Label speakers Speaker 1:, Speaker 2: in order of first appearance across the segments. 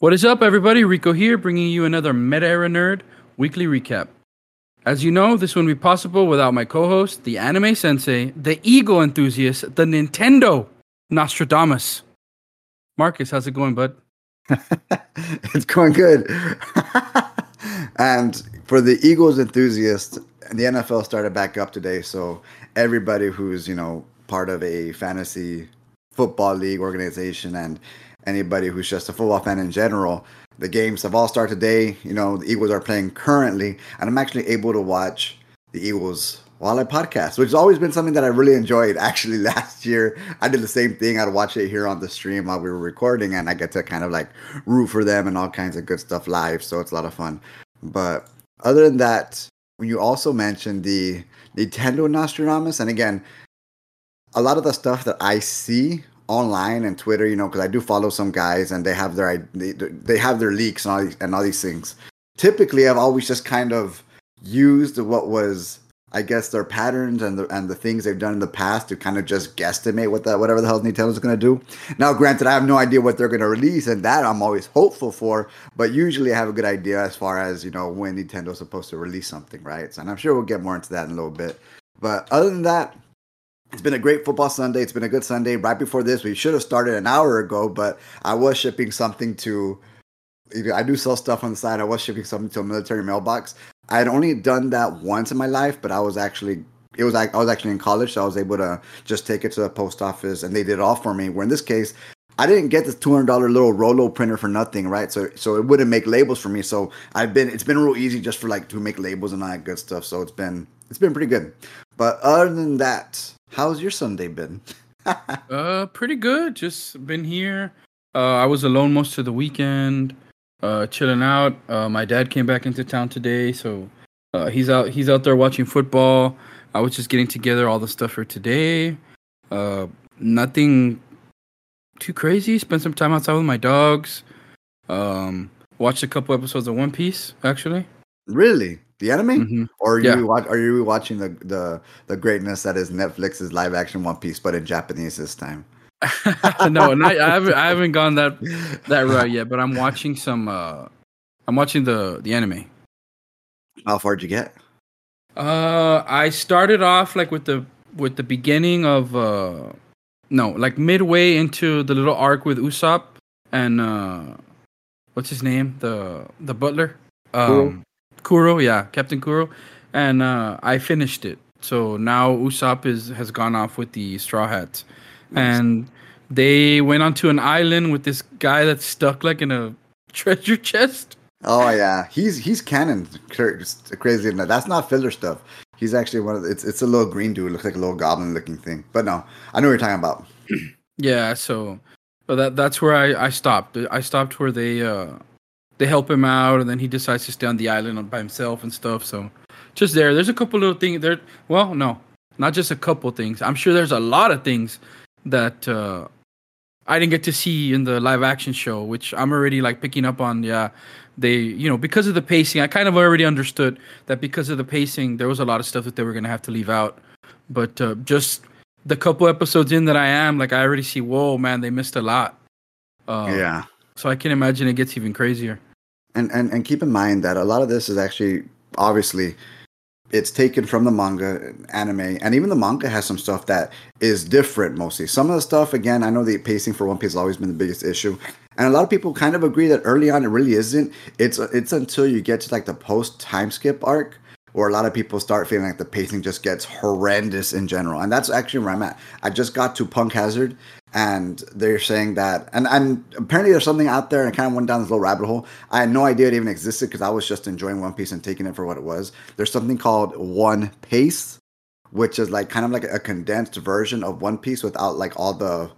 Speaker 1: What is up, everybody? Rico here, bringing you another Meta Era Nerd weekly recap. As you know, this wouldn't be possible without my co host, the anime sensei, the eagle enthusiast, the Nintendo Nostradamus. Marcus, how's it going, bud?
Speaker 2: it's going good. and for the Eagles enthusiast, the NFL started back up today. So everybody who's, you know, part of a fantasy football league organization and anybody who's just a football fan in general. The games have all started today. You know, the Eagles are playing currently, and I'm actually able to watch the Eagles while I podcast, which has always been something that I really enjoyed. Actually, last year I did the same thing. I'd watch it here on the stream while we were recording, and I get to kind of like root for them and all kinds of good stuff live. So it's a lot of fun. But other than that, when you also mentioned the Nintendo Nostradamus, and again, a lot of the stuff that I see online and Twitter, you know, because I do follow some guys and they have their they, they have their leaks and all these, and all these things. Typically, I've always just kind of used what was I guess their patterns and the and the things they've done in the past to kind of just guesstimate what that whatever the hell Nintendo's going to do. Now, granted, I have no idea what they're going to release, and that I'm always hopeful for. But usually, I have a good idea as far as you know when Nintendo's supposed to release something, right? So, and I'm sure we'll get more into that in a little bit. But other than that, it's been a great football Sunday. It's been a good Sunday. Right before this, we should have started an hour ago, but I was shipping something to. I do sell stuff on the side. I was shipping something to a military mailbox. I had only done that once in my life, but I was actually it was like I was actually in college, so I was able to just take it to the post office, and they did it all for me. Where in this case, I didn't get this two hundred dollar little Rollo printer for nothing, right? So so it wouldn't make labels for me. So I've been it's been real easy just for like to make labels and all that good stuff. So it's been it's been pretty good. But other than that, How's your Sunday been?
Speaker 1: uh, pretty good. Just been here. Uh, I was alone most of the weekend, uh, chilling out. Uh, my dad came back into town today, so uh, he's out. He's out there watching football. I was just getting together all the stuff for today. Uh, nothing too crazy. Spent some time outside with my dogs. Um, watched a couple episodes of One Piece, actually.
Speaker 2: Really? The anime, mm-hmm. or are yeah. you watch, are you watching the, the the greatness that is Netflix's live action One Piece, but in Japanese this time?
Speaker 1: no, not, I haven't I haven't gone that that route yet, but I'm watching some. Uh, I'm watching the the anime.
Speaker 2: How far did you get?
Speaker 1: Uh, I started off like with the with the beginning of uh, no, like midway into the little arc with Usopp and uh, what's his name, the the butler. Um, Kuro, yeah, Captain Kuro, and uh, I finished it. So now Usopp is has gone off with the Straw Hats, nice. and they went onto an island with this guy that's stuck like in a treasure chest.
Speaker 2: Oh yeah, he's he's canon crazy enough. That's not filler stuff. He's actually one of the, it's it's a little green dude. Looks like a little goblin looking thing. But no, I know what you're talking about.
Speaker 1: yeah, so, so that that's where I I stopped. I stopped where they uh they help him out, and then he decides to stay on the island by himself and stuff. So just there, there's a couple little things there. Well, no, not just a couple things. I'm sure there's a lot of things that uh, I didn't get to see in the live action show, which I'm already like picking up on. Yeah, they, you know, because of the pacing, I kind of already understood that because of the pacing, there was a lot of stuff that they were gonna have to leave out. But uh, just the couple episodes in that I am, like, I already see, whoa, man, they missed a lot.
Speaker 2: Uh, yeah.
Speaker 1: So I can imagine it gets even crazier
Speaker 2: and, and and keep in mind that a lot of this is actually obviously it's taken from the manga anime and even the manga has some stuff that is different mostly. Some of the stuff again i know the pacing for one piece has always been the biggest issue. And a lot of people kind of agree that early on it really isn't. It's it's until you get to like the post time skip arc where a lot of people start feeling like the pacing just gets horrendous in general. And that's actually where i'm at. I just got to punk hazard and they're saying that and, and apparently there's something out there and I kind of went down this little rabbit hole i had no idea it even existed because i was just enjoying one piece and taking it for what it was there's something called one pace which is like kind of like a condensed version of one piece without like all the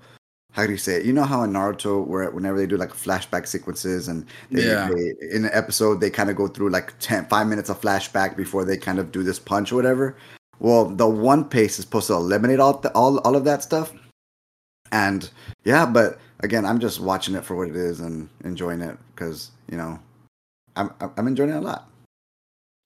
Speaker 2: how do you say it? You know how in Naruto, where whenever they do like flashback sequences and they, yeah. they in an episode they kind of go through like 10, five minutes of flashback before they kind of do this punch or whatever. Well, the one pace is supposed to eliminate all the, all all of that stuff. And yeah, but again, I'm just watching it for what it is and enjoying it because you know, I'm I'm enjoying it a lot.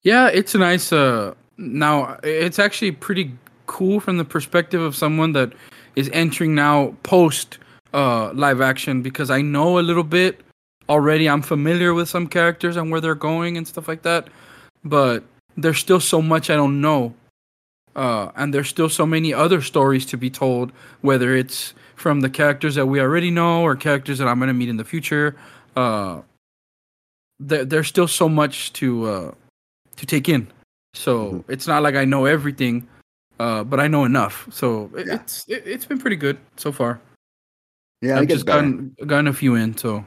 Speaker 1: Yeah, it's a nice. Uh, now it's actually pretty cool from the perspective of someone that is entering now post uh live action because I know a little bit already I'm familiar with some characters and where they're going and stuff like that, but there's still so much I don't know. Uh, and there's still so many other stories to be told, whether it's from the characters that we already know or characters that I'm going to meet in the future. Uh, there, there's still so much to uh, to take in. So mm-hmm. it's not like I know everything, uh, but I know enough. So it, yeah. it's it, has been pretty good so far.
Speaker 2: Yeah,
Speaker 1: I've just gotten gotten a few in, so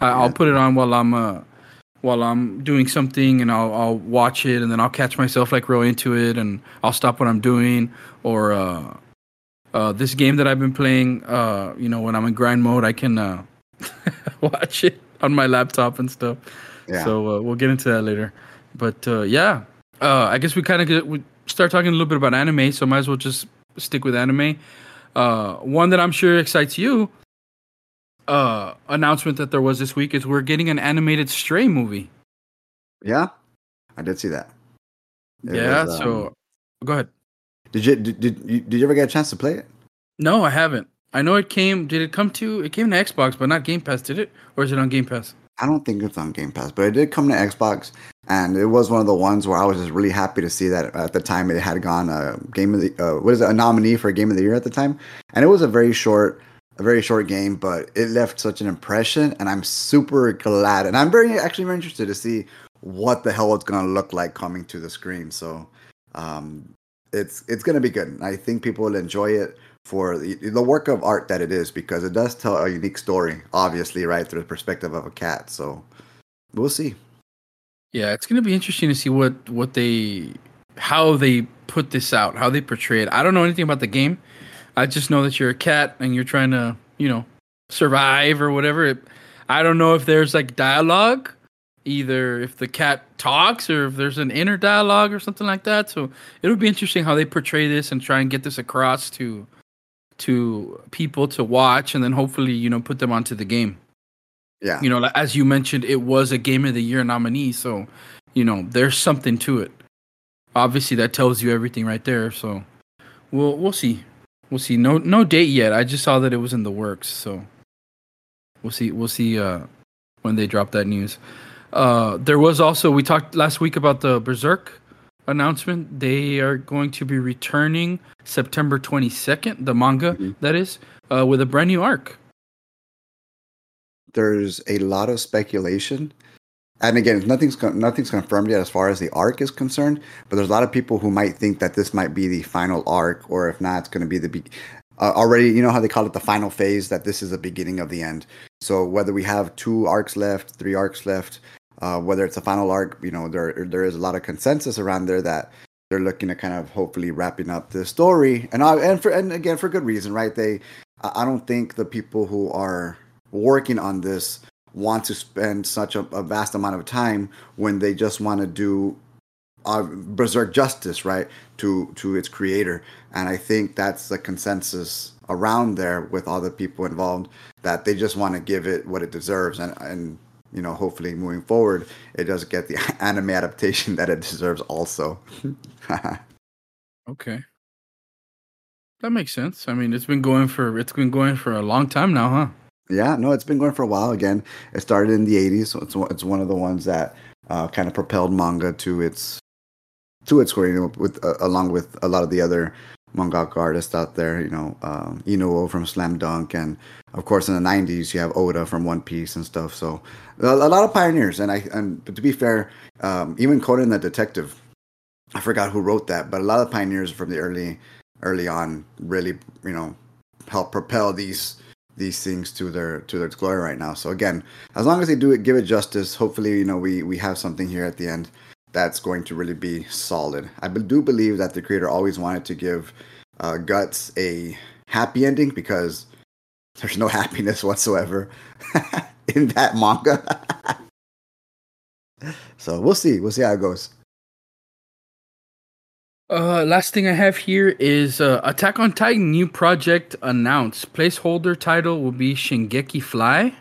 Speaker 1: I, will put it on while I'm uh while I'm doing something, and I'll I'll watch it, and then I'll catch myself like real into it, and I'll stop what I'm doing, or uh, uh, this game that I've been playing, uh, you know, when I'm in grind mode, I can uh, watch it on my laptop and stuff. Yeah. So uh, we'll get into that later. But uh, yeah, uh, I guess we kind of we start talking a little bit about anime, so might as well just stick with anime. Uh, one that I'm sure excites you uh announcement that there was this week is we're getting an animated Stray movie.
Speaker 2: Yeah, I did see that.
Speaker 1: It yeah. Was, um, so go ahead.
Speaker 2: Did you did, did you did you ever get a chance to play it?
Speaker 1: No, I haven't. I know it came. Did it come to? It came to Xbox, but not Game Pass, did it? Or is it on Game Pass?
Speaker 2: I don't think it's on Game Pass, but it did come to Xbox, and it was one of the ones where I was just really happy to see that at the time it had gone a game of the uh, what is it a nominee for Game of the Year at the time, and it was a very short a very short game, but it left such an impression, and I'm super glad, and I'm very actually very interested to see what the hell it's gonna look like coming to the screen. So, um, it's it's gonna be good. I think people will enjoy it for the, the work of art that it is because it does tell a unique story, obviously, right through the perspective of a cat. So, we'll see.
Speaker 1: Yeah, it's gonna be interesting to see what what they how they put this out, how they portray it. I don't know anything about the game. I just know that you're a cat and you're trying to, you know, survive or whatever. I don't know if there's like dialogue, either if the cat talks or if there's an inner dialogue or something like that. So it'll be interesting how they portray this and try and get this across to to people to watch and then hopefully, you know, put them onto the game.
Speaker 2: Yeah.
Speaker 1: You know, as you mentioned, it was a game of the year nominee, so you know, there's something to it. Obviously that tells you everything right there, so we'll we'll see. We'll see. No no date yet. I just saw that it was in the works, so we'll see. We'll see uh, when they drop that news. Uh, there was also we talked last week about the Berserk announcement. They are going to be returning September 22nd, the manga mm-hmm. that is, uh, with a brand new arc.
Speaker 2: There's a lot of speculation and again, nothing's nothing's confirmed yet as far as the arc is concerned. But there's a lot of people who might think that this might be the final arc, or if not, it's going to be the be- uh, already. You know how they call it the final phase. That this is the beginning of the end. So whether we have two arcs left, three arcs left, uh, whether it's a final arc, you know, there there is a lot of consensus around there that they're looking to kind of hopefully wrapping up the story, and I, and for and again for good reason, right? They, I don't think the people who are working on this want to spend such a, a vast amount of time when they just want to do uh, berserk justice right to to its creator. And i think that's the consensus around there with all the people involved that they just want to give it what it deserves. And and you know hopefully moving forward it does get the anime adaptation that it deserves also
Speaker 1: okay that makes sense i mean it's been going for it's been going for a long time now huh
Speaker 2: yeah, no, it's been going for a while. Again, it started in the '80s, so it's it's one of the ones that uh, kind of propelled manga to its to its core. You know, with uh, along with a lot of the other mangaka artists out there. You know, um, Inoue from Slam Dunk, and of course in the '90s you have Oda from One Piece and stuff. So a, a lot of pioneers. And I and to be fair, um, even Conan the Detective, I forgot who wrote that, but a lot of pioneers from the early early on really you know help propel these these things to their to their glory right now. So again, as long as they do it, give it justice. Hopefully, you know we we have something here at the end that's going to really be solid. I do believe that the creator always wanted to give uh, Guts a happy ending because there's no happiness whatsoever in that manga. so we'll see. We'll see how it goes.
Speaker 1: Uh, last thing I have here is uh, Attack on Titan new project announced. Placeholder title will be Shingeki Fly,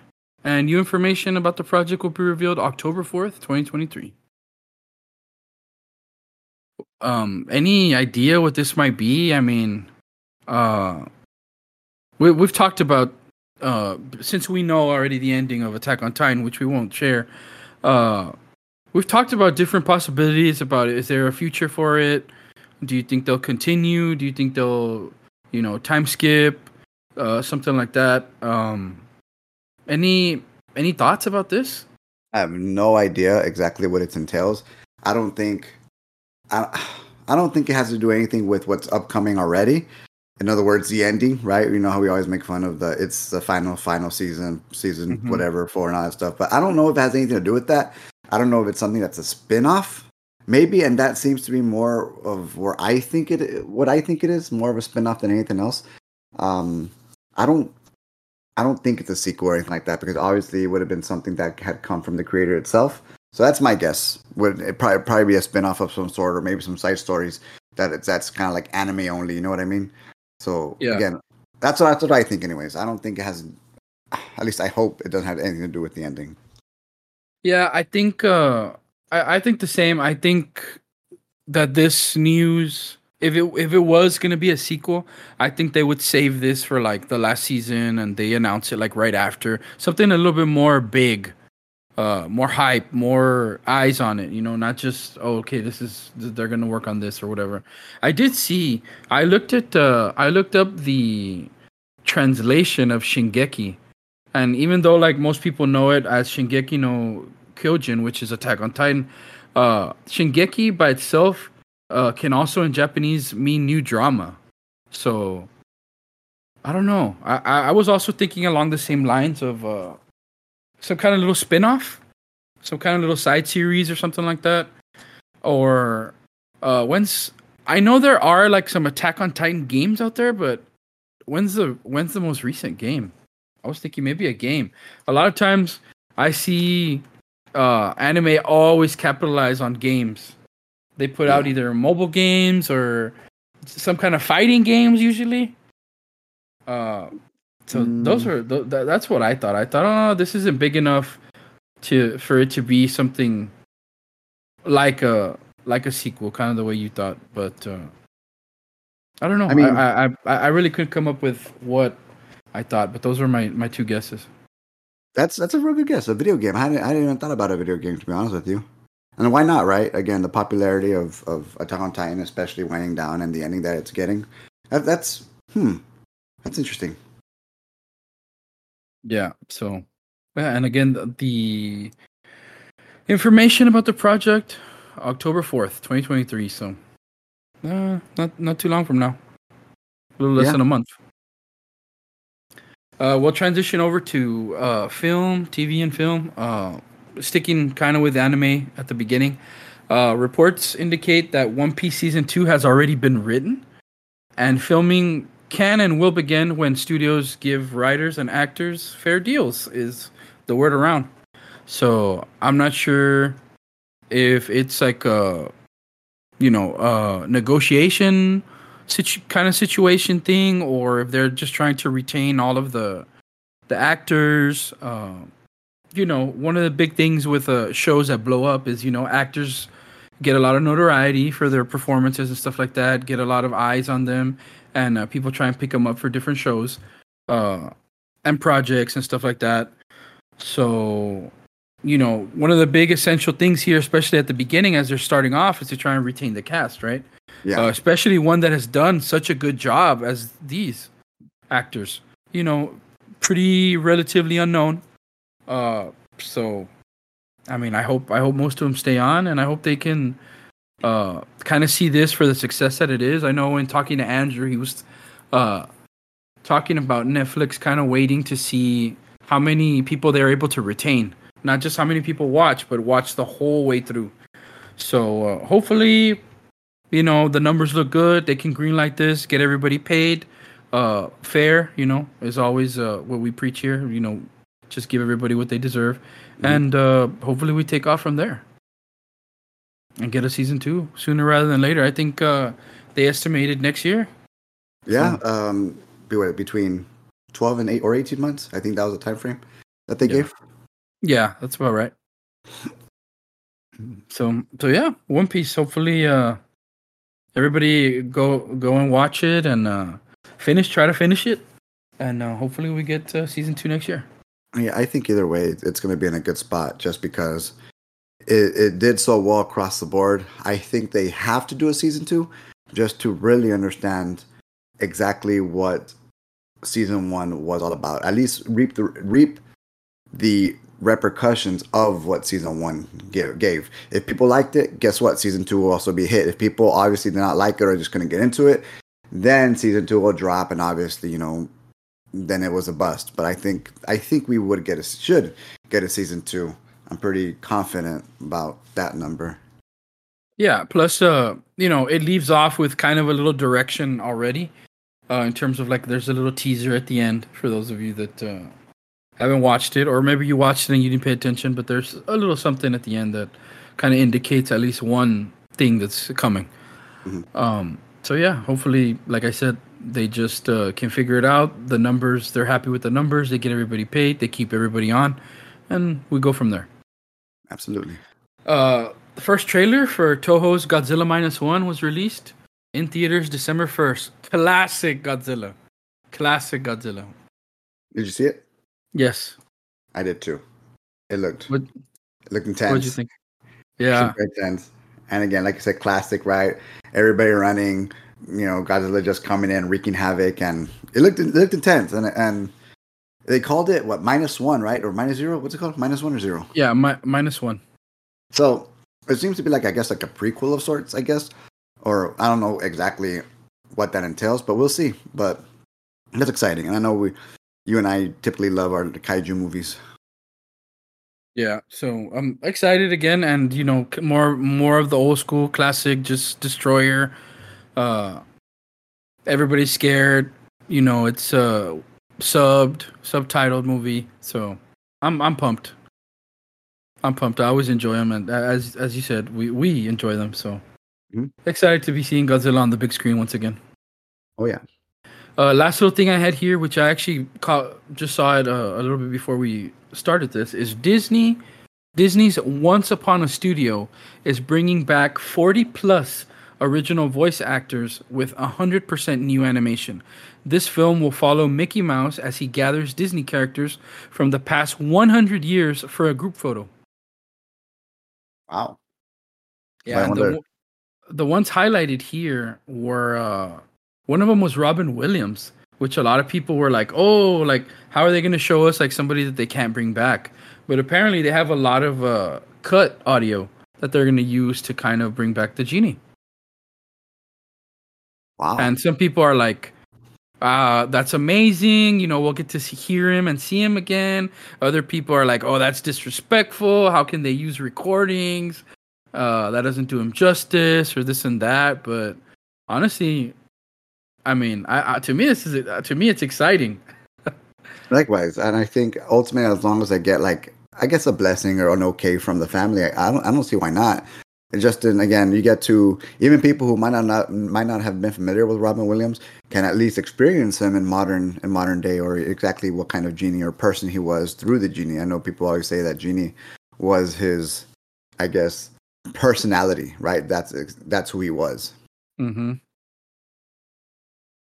Speaker 1: and new information about the project will be revealed October fourth, twenty twenty three. Um, any idea what this might be? I mean, uh, we we've talked about uh, since we know already the ending of Attack on Titan, which we won't share, uh, we've talked about different possibilities about it. Is there a future for it? Do you think they'll continue? Do you think they'll, you know, time skip, uh, something like that? Um, any any thoughts about this?
Speaker 2: I have no idea exactly what it entails. I don't think I I don't think it has to do anything with what's upcoming already. In other words, the ending, right? You know how we always make fun of the it's the final final season, season
Speaker 1: Mhm.
Speaker 2: whatever four and all that stuff. But I don't know if it has anything to do with that. I don't know if it's something that's a spin-off. Maybe, and that seems to be more of where I think it what I think it is, more of a spin-off than anything else. Um I don't I don't think it's a sequel or anything like that because obviously it would have been something that had come from the creator itself. So that's my guess. Would it probably probably be a spin-off of some sort or maybe some side stories that it's that's kind of like anime only, you know what I mean? So
Speaker 1: Yeah.
Speaker 2: again, that's what that's what I think anyways. I don't think it has at least I hope it doesn't have anything to do with the ending.
Speaker 1: Yeah, I think uh I, I think the same. I think that this news if it if it was gonna be a sequel, I think they would save this for like the last season and they announce it like right after. Something a little bit more big, uh more hype, more eyes on it, you know, not just oh okay, this is they're gonna work on this or whatever. I did see I looked at uh I looked up the translation of Shingeki and even though like most people know it as Shingeki no Kyojin, which is Attack on Titan, uh, Shingeki by itself uh, can also in Japanese mean new drama. So I don't know. I, I I was also thinking along the same lines of uh, some kind of little spin-off, some kind of little side series or something like that. Or uh, when's I know there are like some Attack on Titan games out there, but when's the when's the most recent game? I was thinking maybe a game. A lot of times I see uh, anime always capitalize on games. They put out either mobile games or some kind of fighting games usually. Uh, so
Speaker 2: Mm.
Speaker 1: those are th- th- that's what I thought. I thought, oh, this isn't big enough to for it to be something like a like a sequel, kind of the way you thought. But uh, I don't know.
Speaker 2: I
Speaker 1: I
Speaker 2: mean-
Speaker 1: mean, I, I I really couldn't come up with what I thought, but those were my my two guesses.
Speaker 2: That's that's a real good guess. A video game. I hadn't, I hadn't even thought about a video game to be honest with you. And why not, right? Again, the popularity of, of Attack on Titan, especially weighing down and the ending that it's getting. That, that's hmm. That's interesting.
Speaker 1: Yeah. So, yeah, and again, the, the information about the project, October fourth, twenty twenty three. So, uh, not not too long from now. A little less
Speaker 2: Yeah.
Speaker 1: than a month. Uh, we'll transition over to uh, film, TV, and film. Uh, sticking kind of with anime at the beginning. Uh, reports indicate that One Piece season two has already been written, and filming can and will begin when studios give writers and actors fair deals. Is the word around? So I'm not sure if it's like a, you know, a negotiation situ- kind of situation thing, or if they're just trying to retain all of the the actors. Uh, you know, one of the big things with uh, shows that blow up is you know actors get a lot of notoriety for their performances and stuff like that. Get a lot of eyes on them, and uh, people try and pick them up for different shows, uh, and projects and stuff like that. So, you know, one of the big essential things here, especially at the beginning as they're starting off, is to try and retain the cast, right?
Speaker 2: Yeah.
Speaker 1: uh, especially one that has done such a good job as these actors. You know, pretty relatively unknown. Uh, so, I mean, I hope I hope most of them stay on, and I hope they can uh kind of see this for the success that it is. I know in talking to Andrew, he was uh talking about Netflix kind of waiting to see how many people they're able to retain, not just how many people watch, but watch the whole way through. So uh, hopefully you know the numbers look good. They can greenlight this get everybody paid uh fair you know. Is always uh what we preach here you know just give everybody what they deserve. And uh hopefully we take off from there and get a season two sooner rather than later i think uh they estimated next year
Speaker 2: Yeah. Um. Between twelve and eight or eighteen months. I think that was the time frame that they
Speaker 1: Yeah.
Speaker 2: gave.
Speaker 1: yeah that's about right so so yeah one piece hopefully uh everybody go go and watch it and uh finish try to finish it and uh, hopefully we get uh, season two next year.
Speaker 2: Yeah, I think either way, it's going to be in a good spot just because it, it did so well across the board. I think they have to do a season two just to really understand exactly what season one was all about. At least reap the reap the repercussions of what season one gave. If people liked it, guess what? Season two will also be hit. If people obviously did not like it or just couldn't get into it, then season two will drop, and obviously, you know, then it was a bust. But I think I think we would get a should get a season two. I'm pretty confident about that number.
Speaker 1: Yeah. Plus, uh, you know, it leaves off with kind of a little direction already, uh, in terms of like there's a little teaser at the end for those of you that uh, haven't watched it, or maybe you watched it and you didn't pay attention, but there's a little something at the end that kind of indicates at least one thing that's coming. Mm-hmm. Um, so yeah, hopefully, like I said, they just uh, can figure it out. The numbers, they're happy with the numbers. They get everybody paid. They keep everybody on, and we go from there.
Speaker 2: Absolutely.
Speaker 1: Uh, the first trailer for Toho's Godzilla Minus One was released in theaters December first. Classic Godzilla. Classic Godzilla.
Speaker 2: Did you see it?
Speaker 1: Yes.
Speaker 2: I did too. It looked what, it looked intense. What
Speaker 1: did you think? Yeah.
Speaker 2: Super intense. And again, like I said, classic, right? Everybody running, you know, Godzilla just coming in, wreaking havoc, and it looked it looked intense. And and they called it what minus one, right, or minus zero? What's it called? Minus one or zero?
Speaker 1: Yeah, mi- minus one.
Speaker 2: So it seems to be like I guess like a prequel of sorts, I guess, or I don't know exactly what that entails, but we'll see. But that's exciting, and I know we you and I typically love our kaiju movies.
Speaker 1: Yeah, so I'm excited again, and you know, more more of the old school classic, just destroyer. Uh, everybody's scared. You know, it's a subbed, subtitled movie, so I'm I'm pumped. I'm pumped. I always enjoy them, and as as you said, we we enjoy them. So mm-hmm. excited to be seeing Godzilla on the big screen once again.
Speaker 2: Oh yeah,
Speaker 1: uh, last little thing I had here, which I actually caught, just saw it uh, a little bit before we started this, is Disney. Disney's Once Upon a Studio is bringing back 40 plus original voice actors with 100% new animation. This film will follow Mickey Mouse as he gathers Disney characters from the past 100 years for a group photo.
Speaker 2: Wow.
Speaker 1: Yeah, the, the ones highlighted here were uh, one of them was Robin Williams, which a lot of people were like, "Oh, like how are they going to show us like somebody that they can't bring back?" But apparently, they have a lot of uh, cut audio that they're going to use to kind of bring back the genie.
Speaker 2: Wow!
Speaker 1: And some people are like, uh, that's amazing. You know, we'll get to see, hear him and see him again. Other people are like, oh, that's disrespectful. How can they use recordings? Uh, that doesn't do him justice or this and that. But honestly, I mean, I, I, to me, this is uh, to me, it's exciting.
Speaker 2: Likewise, and I think ultimately, as long as I get like, I guess a blessing or an okay from the family, I, I don't, I don't see why not. It just again, you get to even people who might not, not might not have been familiar with Robin Williams can at least experience him in modern in modern day or exactly what kind of genie or person he was through the genie. I know people always say that genie was his, I guess, personality, right? That's that's who he was.
Speaker 1: Mm-hmm.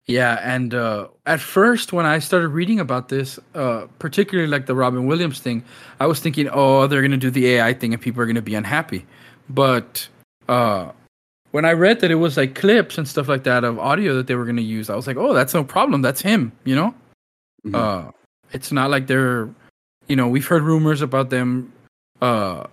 Speaker 1: Yeah, and uh, at first when I started reading about this, uh, particularly like the Robin Williams thing, I was thinking, oh, they're gonna do the AI thing and people are gonna be unhappy. But uh, when I read that it was like clips and stuff like that of audio that they were gonna use, I was like, oh, that's no problem. That's him. You know, mm-hmm. uh, it's not like they're, you know, we've heard rumors about them, uh,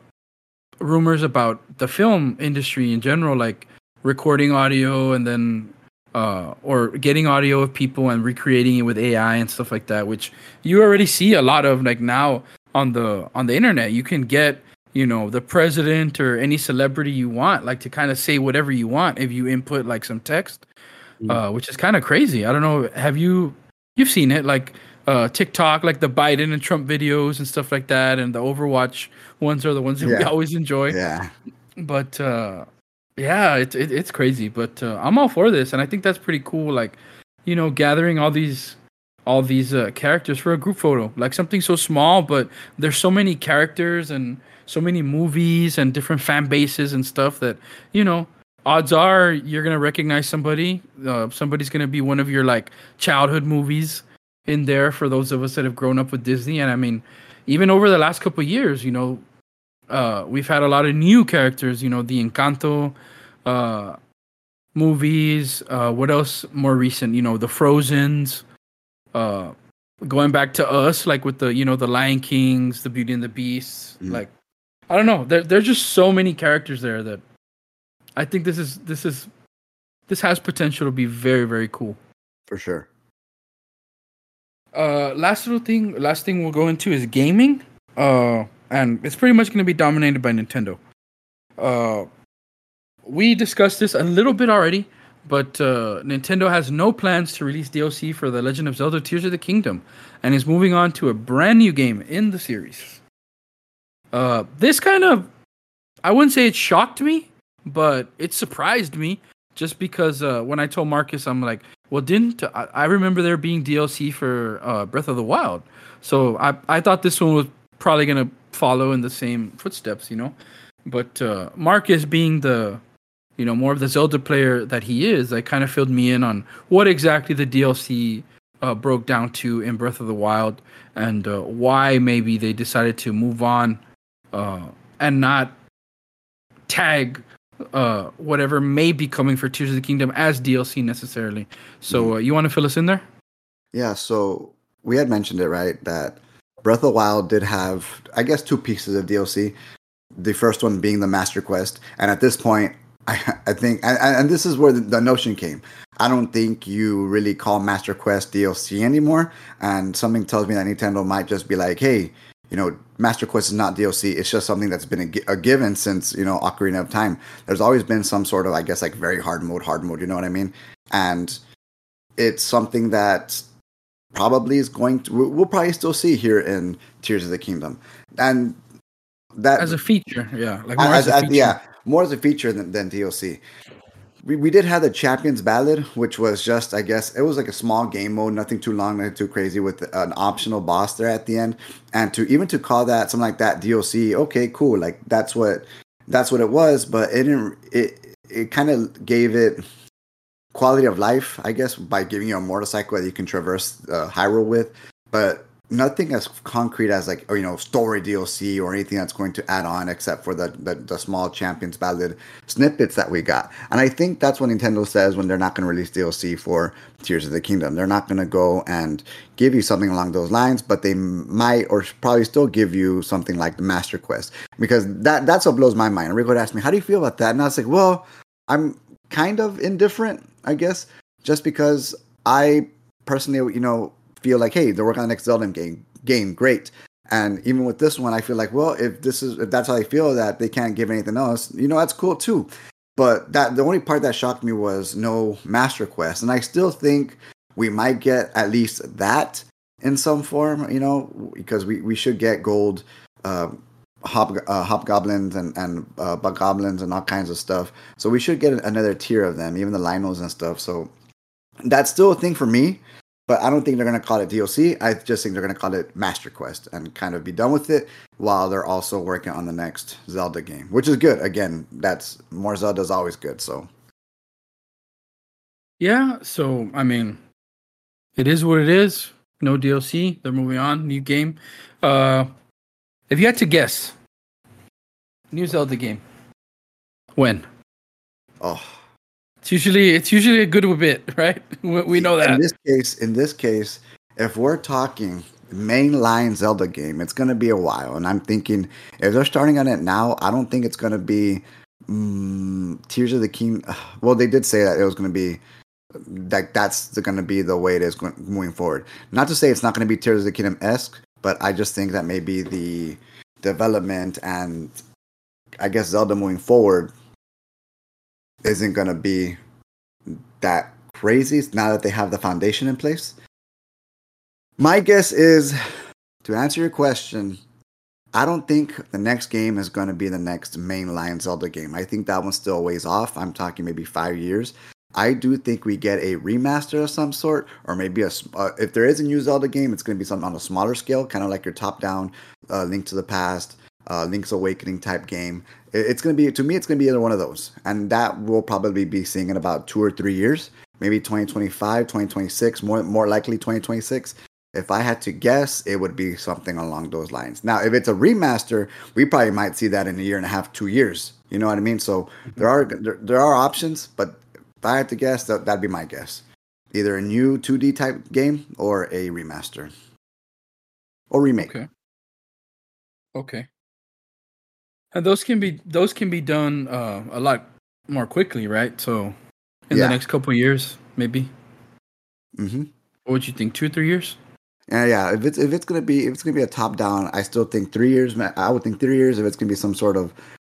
Speaker 1: rumors about the film industry in general, like recording audio and then uh, or getting audio of people and recreating it with AI and stuff like that, which you already see a lot of like now on the on the internet. You can get you know the president or any celebrity you want, like to kind of say whatever you want if you input like some text, mm. uh, which is kind of crazy. I don't know. Have you you've seen it like uh, TikTok, like the Biden and Trump videos and stuff like that, and the Overwatch ones are the ones that yeah. we always enjoy.
Speaker 2: Yeah.
Speaker 1: But uh, yeah, it's it, it's crazy, but uh, I'm all for this, and I think that's pretty cool. Like, you know, gathering all these all these uh, characters for a group photo, like something so small, but there's so many characters and so many movies and different fan bases and stuff that you know. Odds are you're gonna recognize somebody. Uh, somebody's gonna be one of your like childhood movies. in there for those of us that have grown up with Disney. And I mean, even over the last couple years, you know, uh, we've had a lot of new characters. You know, the Encanto uh, movies. Uh, what else more recent? You know, the Frozen's. Uh, going back to us, like with the you know the Lion Kings, the Beauty and the Beasts. Mm. Like, I don't know. There there's just so many characters there that I think this is this is this has potential to be very very cool.
Speaker 2: For sure.
Speaker 1: Uh, last little thing, last thing we'll go into is gaming. Uh, and it's pretty much going to be dominated by Nintendo. Uh, we discussed this a little bit already, but uh, Nintendo has no plans to release DLC for The Legend of Zelda: Tears of the Kingdom, and is moving on to a brand new game in the series. Uh, this kind of, I wouldn't say it shocked me, but it surprised me just because uh, when I told Marcus, I'm like, well, didn't I, I remember there being DLC for uh, Breath of the Wild? So I I thought this one was probably gonna follow in the same footsteps, you know. But uh, Marcus, being the you know more of the Zelda player that he is, like kind of filled me in on what exactly the DLC uh, broke down to in Breath of the Wild and uh, why maybe they decided to move on uh, and not tag uh, whatever may be coming for Tears of the Kingdom as DLC necessarily. So mm-hmm. uh, you want to fill us in there?
Speaker 2: Yeah. So we had mentioned it right that Breath of the Wild did have, I guess, two pieces of DLC. The first one being the Master Quest, and at this point, I, I think, and, and this is where the, the, notion came. I don't think you really call Master Quest DLC anymore, and something tells me that Nintendo might just be like, "Hey, you know, Master Quest is not DLC. It's just something that's been a, a, given since you know Ocarina of Time. There's always been some sort of, I guess, like very hard mode, hard mode. You know what I mean? And it's something that probably is going to we'll probably still see here in Tears of the Kingdom, and that
Speaker 1: as a feature, yeah,
Speaker 2: like more as, as, as yeah, more as a feature than, than DLC. We, we did have the Champions Ballad, which was just, I guess, it was like a small game mode, nothing too long, nothing too crazy, with an optional boss there at the end. And to even to call that something like that DLC, okay, cool, like that's what that's what it was. But it didn't. It it kind of gave it quality of life, I guess, by giving you a motorcycle that you can traverse uh, Hyrule with, but nothing as concrete as like or, you know story DLC or anything that's going to add on except for the, the, the small champions ballad snippets that we got. And I think that's what Nintendo says when they're not going to release DLC for Tears of the Kingdom. They're not going to go and give you something along those lines, but they might or probably still give you something like the Master Quest because that that's what blows my mind. Rico ask me, "How do you feel about that?" And I was like, "Well, I'm kind of indifferent, I guess, just because I personally, you know, feel like, hey, they're working on the next Zelda game. Game, great. And even with this one, I feel like, well, if this is if that's how they feel that they can't give anything else, you know, that's cool too. But that the only part that shocked me was no Master Quest, and I still think we might get at least that in some form, you know, because we, we should get gold uh, hop uh, hobgoblins and and uh, goblins and all kinds of stuff. So we should get another tier of them, even the Lynels and stuff. So that's still a thing for me. But I don't think they're going to call it DLC. I just think they're going to call it Master Quest and kind of be done with it while they're also working on the next Zelda game, which is good. Again, that's more Zelda is always good. So,
Speaker 1: yeah. So, I mean, it is what it is. No DLC. They're moving on. New game. Uh, if you had to guess, new Zelda game. When?
Speaker 2: Oh,
Speaker 1: it's usually it's usually a good bit, right? We know that.
Speaker 2: In this case, in this case, if we're talking mainline Zelda game, it's going to be a while. And I'm thinking if they're starting on it now, I don't think it's going to be um, Tears of the King. Well, they did say that it was going to be like that's going to be the way it is going, moving forward. Not to say it's not going to be Tears of the Kingdom esque, but I just think that maybe the development and I guess Zelda moving forward isn't going to be that crazy now that they have the foundation in place. My guess is to answer your question, I don't think the next game is going to be the next mainline Zelda game. I think that one's still ways off. I'm talking maybe five years. I do think we get a remaster of some sort, or maybe a uh, if there is a new Zelda game, it's going to be something on a smaller scale, kind of like your top-down uh, Link to the Past, uh, Link's Awakening type game. It's going to be to me, it's going to be either one of those, and that will probably be seeing in about two or three years, maybe 2025, 2026, more more likely 2026. if I had to guess, it would be something along those lines. Now, if it's a remaster, we probably might see that in a year and a half, two years. You know what I mean? So there are there, there are options, but if I had to guess, that that'd be my guess. Either a new 2D type game or a remaster or remake.
Speaker 1: Okay. Okay. And those can be those can be done uh, a lot more quickly, right? So in
Speaker 2: Yeah.
Speaker 1: the next couple of years, maybe.
Speaker 2: Mm-hmm.
Speaker 1: What would you think? Two, or three years?
Speaker 2: Yeah, yeah. If it's if it's gonna be if it's gonna be a top down, I still think three years. I would think three years. If it's gonna be some sort of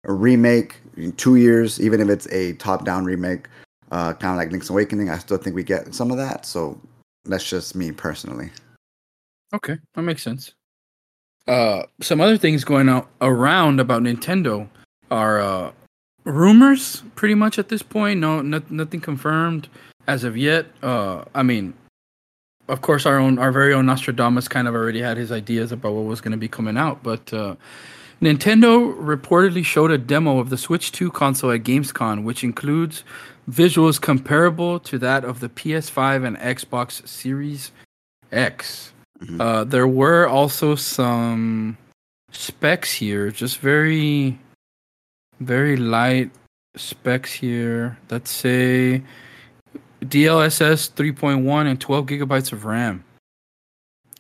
Speaker 2: a remake, in two years. Even if it's a top down remake, uh, kind of like Link's Awakening, I still think we get some of that. So that's just me personally.
Speaker 1: Okay, that makes sense. Uh, some other things going out around about Nintendo are uh, rumors, pretty much at this point. No, not, nothing confirmed as of yet. Uh, I mean, of course, our own, our very own Nostradamus kind of already had his ideas about what was going to be coming out, but uh, Nintendo reportedly showed a demo of the Switch 2 console at Gamescom, which includes visuals comparable to that of the PS5 and Xbox Series X.
Speaker 2: Mhm.
Speaker 1: Uh, there were also some specs here, just very, very light specs here Let's say DLSS 3.1 and 12 gigabytes of RAM.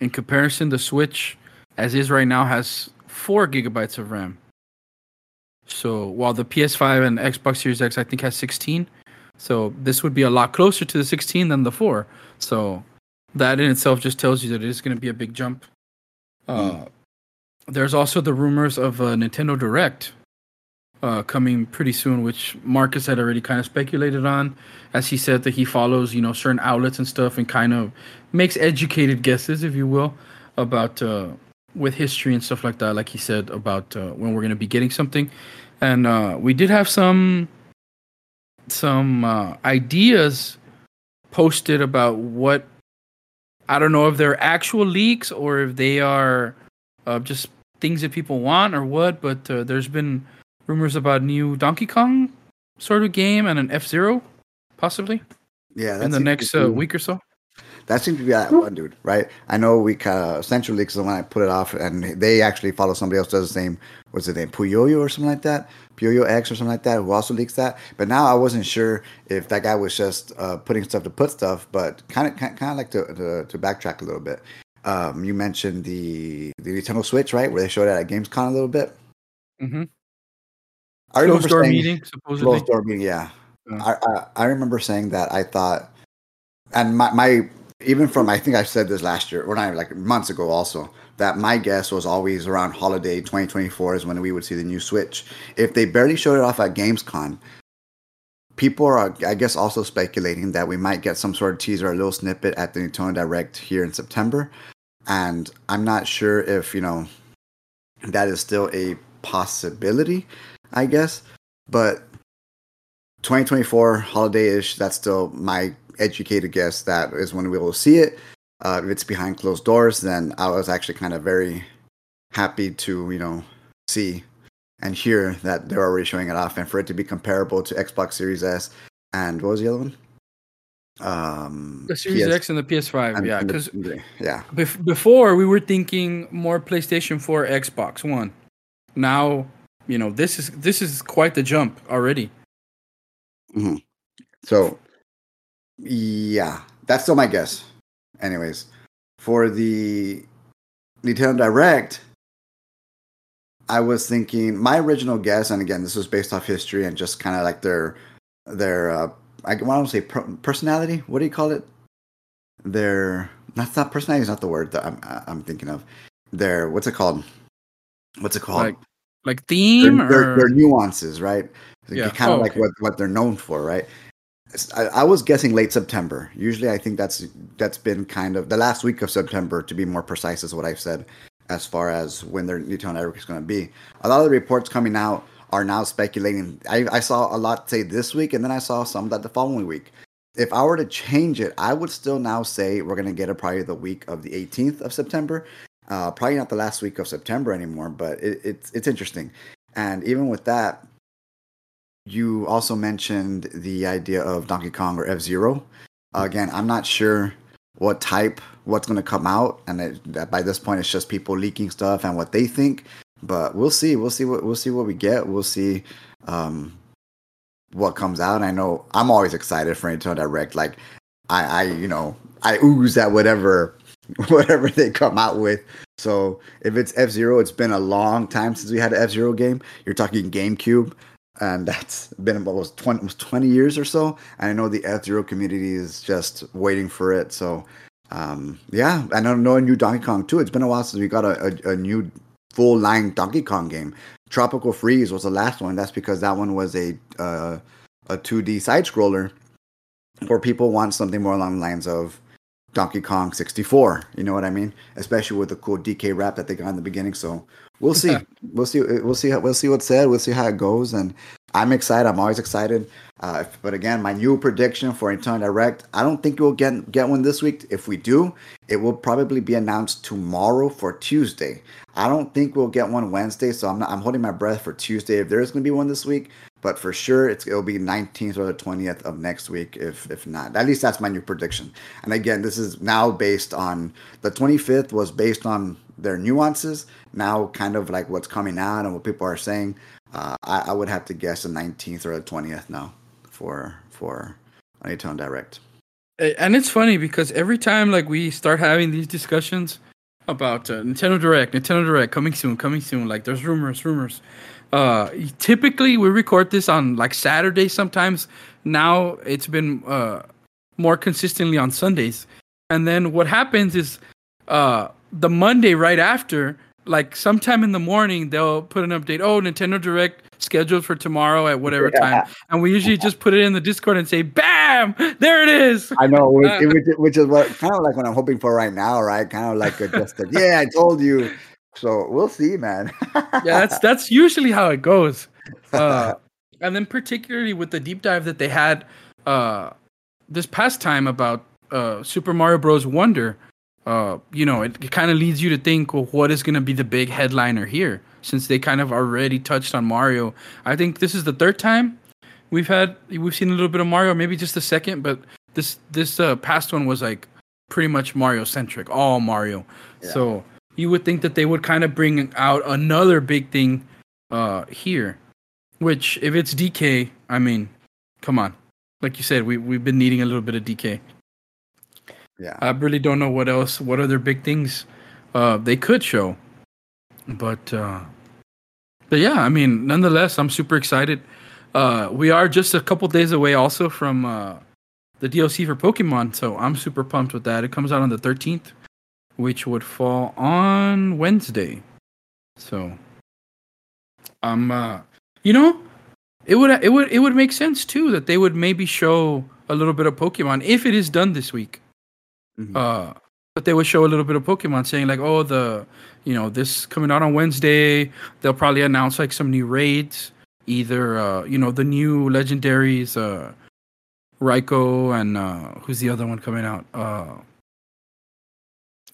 Speaker 1: In comparison, the Switch, as is right now, has 4 gigabytes of RAM. So while the PS5 and Xbox Series X, I think, has 16. So this would be a lot closer to the 16 than the 4. So that in itself just tells you that it is going to be a big jump. Uh, There's also the rumors of a Nintendo Direct uh, coming pretty soon, which Marcus had already kind of speculated on, as he said that he follows, you know, certain outlets and stuff, and kind of makes educated guesses, if you will, about uh, with history and stuff like that. Like he said about uh, when we're going to be getting something, and uh, we did have some some uh, ideas posted about what I don't know if they're actual leaks or if they are uh, just things that people want or what. But uh, there's been rumors about a new Donkey Kong sort of game and an F Zero, possibly
Speaker 2: Yeah,
Speaker 1: in the next uh, week or so.
Speaker 2: That seems to be that one dude, right? I know we kind of Centro Leaks is the one I put it off, and they actually follow somebody else does the same. What's his name? Puyoyo or something like that. Puyoyo X or something like that, who also leaks that. But now I wasn't sure if that guy was just uh, putting stuff to put stuff, but kind of kind of like to, to to backtrack a little bit. Um, you mentioned the the Nintendo Switch, right? Where they showed it at Gamescom a little bit.
Speaker 1: Mm-hmm.
Speaker 2: I remember
Speaker 1: door
Speaker 2: saying-
Speaker 1: meeting, supposedly.
Speaker 2: closed door meeting. Yeah,
Speaker 1: Yeah.
Speaker 2: I, I I remember saying that. I thought, and my my even from I think I said this last year or not like months ago also that my guess was always around holiday 2024 is when we would see the new Switch. If they barely showed it off at Gamescom, people are I guess also speculating that we might get some sort of teaser, a little snippet at the Nintendo Direct here in September, and I'm not sure if you know that is still a possibility. I guess, but 2024 holiday-ish that's still my educated guess that is when we will see it uh, if it's behind closed doors then i was actually kind of very happy to you know see and hear that they're already showing it off and for it to be comparable to xbox series s and what was the other one um
Speaker 1: The Series
Speaker 2: PS
Speaker 1: X and the PS5,
Speaker 2: and-
Speaker 1: yeah. Because
Speaker 2: yeah
Speaker 1: bef- before we were thinking more PlayStation 4, Xbox One. Now, you know, this is this is quite the jump already.
Speaker 2: So, yeah, that's still my guess. Anyways, for the Nintendo Direct, I was thinking my original guess, and again, this was based off history and just kind of like their their uh, I want to say per- personality. What do you call it? Their that's not personality is not the word that I'm I'm thinking of. Their what's it called? What's it called?
Speaker 1: Like like theme
Speaker 2: their,
Speaker 1: or
Speaker 2: their nuances, right?
Speaker 1: Yeah.
Speaker 2: Kind of
Speaker 1: Oh,
Speaker 2: like
Speaker 1: okay.
Speaker 2: what, what they're known for, right? I, I was guessing late September. Usually, I think that's that's been kind of the last week of September, to be more precise, is what I've said as far as when their Nintendo network is going to be. A lot of the reports coming out are now speculating. I, I saw a lot say this week, and then I saw some that the following week. If I were to change it, I would still now say we're going to get it probably the week of the 18th of September. Uh, probably not the last week of September anymore, but it, it's it's interesting. And even with that, you also mentioned the idea of Donkey Kong or F Zero. Again, I'm not sure what type, what's going to come out, and it, by this point, it's just people leaking stuff and what they think. But we'll see. We'll see what we'll see what we get. We'll see um, what comes out. I know I'm always excited for Nintendo Direct. Like I, I, you know, I ooze at whatever whatever they come out with. So if it's F Zero, it's been a long time since we had an F Zero game. You're talking GameCube and that's been about 20, almost 20 years or so. And I know the F Zero community is just waiting for it. So, um, yeah, I know, know a new Donkey Kong too. It's been a while since we got a, a, a, new full line Donkey Kong game. Tropical Freeze was the last one. That's because that one was a uh, a 2D side scroller, where people want something more along the lines of Donkey Kong 64. You know what I mean? Especially with the cool DK rap that they got in the beginning. So we'll see. we'll see. We'll see. We'll see what's said. We'll see how it goes. And I'm excited. I'm always excited. Uh, but again, my new prediction for Nintendo Direct, I don't think we'll get get one this week. If we do, it will probably be announced tomorrow for Tuesday. I don't think we'll get one Wednesday, so I'm not. I'm holding my breath for Tuesday if there is going to be one this week. But for sure, it's it'll be 19th or the 20th of next week, if if not. At least that's my new prediction. And again, this is now based on the 25th was based on their nuances. Now, kind of like what's coming out and what people are saying. Uh, I, I, would have to guess the 19th or the 20th now for for Nintendo Direct.
Speaker 1: And it's funny because every time like we start having these discussions about uh, Nintendo Direct, Nintendo Direct coming soon, coming soon, like there's rumors, rumors. Uh, typically we record this on like Saturday sometimes. Now it's been uh more consistently on Sundays. And then what happens is uh the Monday right after, like sometime in the morning, they'll put an update. Oh, Nintendo Direct scheduled for tomorrow at whatever yeah. time, and we usually just put it in the Discord and say, "Bam, there it is."
Speaker 2: I know, which, uh, which is what kind of like what I'm hoping for right now, right? Kind of like a, just a, yeah, I told you. So we'll see, man.
Speaker 1: yeah, that's that's usually how it goes. Uh, and then particularly with the deep dive that they had uh, this past time about uh, Super Mario Bros. Wonder uh, you know, it, it kind of leads you to think, well, what is going to be the big headliner here? Since they kind of already touched on Mario, I think this is the third time we've had we've seen a little bit of Mario, maybe just a second, but this this uh, past one was like pretty much Mario centric, all Mario. Yeah. So you would think that they would kind of bring out another big thing uh, here, which if it's DK, I mean, come on, like you said, we we've been needing a little bit of DK.
Speaker 2: Yeah. I
Speaker 1: really don't know what else, what other big things uh, they could show. But, uh, but yeah, I mean, nonetheless, I'm super excited. Uh, we are just a couple days away also from uh, the DLC for Pokemon, so I'm super pumped with that. It comes out on the 13th, which would fall on Wednesday. So, um, uh, you know, it would it would it would make sense too that they would maybe show a little bit of Pokemon if it is done this week. Mm-hmm. Uh, but they would show a little bit of Pokemon saying like, oh, the you know this coming out on Wednesday. They'll probably announce like some new raids, either uh, you know the new legendaries, uh, Raikou and uh, who's the other one coming out? Uh,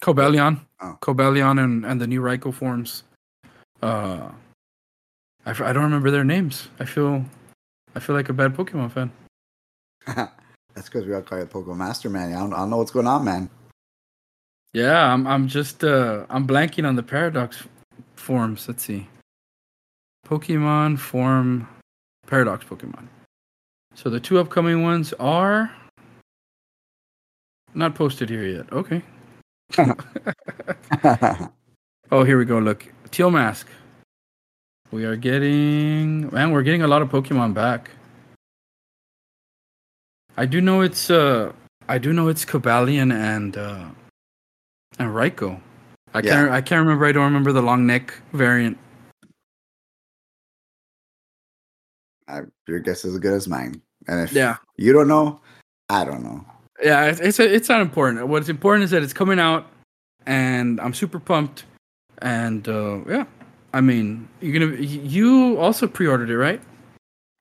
Speaker 1: Cobalion, oh. Cobalion, and and the new Raikou forms. Uh, I, I don't remember their names. I feel I feel like a bad Pokemon fan.
Speaker 2: That's because we all call it Pokemon Master, man. I don't, I don't know what's going on, man.
Speaker 1: Yeah, I'm I'm just uh I'm blanking on the paradox forms. Let's see. Pokemon form paradox Pokemon. So the two upcoming ones are not posted here yet. Okay. oh, here we go. Look, Teal Mask. We are getting man, we're getting a lot of Pokemon back. I do know it's uh I do know it's Cobalion and uh and Raikou. I yeah. can't I can't remember I don't remember the long neck variant.
Speaker 2: I, your guess is as good as mine. And if
Speaker 1: yeah.
Speaker 2: you don't know, I don't know.
Speaker 1: Yeah, it's it's, it's not important. What's important is that it's coming out, and I'm super pumped. And uh, yeah, I mean, you're gonna you also pre-ordered it, right?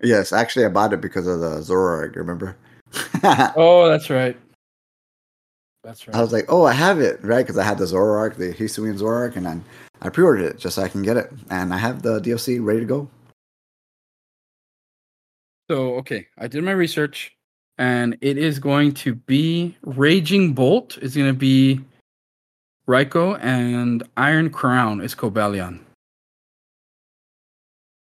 Speaker 2: Yes, actually, I bought it because of the Zoroark. Remember?
Speaker 1: oh, that's right. That's right.
Speaker 2: I was like, oh, I have it, right? Because I had the Zoroark, the Hisuian Zoroark, and then I pre-ordered it just so I can get it, and I have the DLC ready to go.
Speaker 1: So okay, I did my research, and it is going to be Raging Bolt is going to be Raikou, and Iron Crown is Cobalion.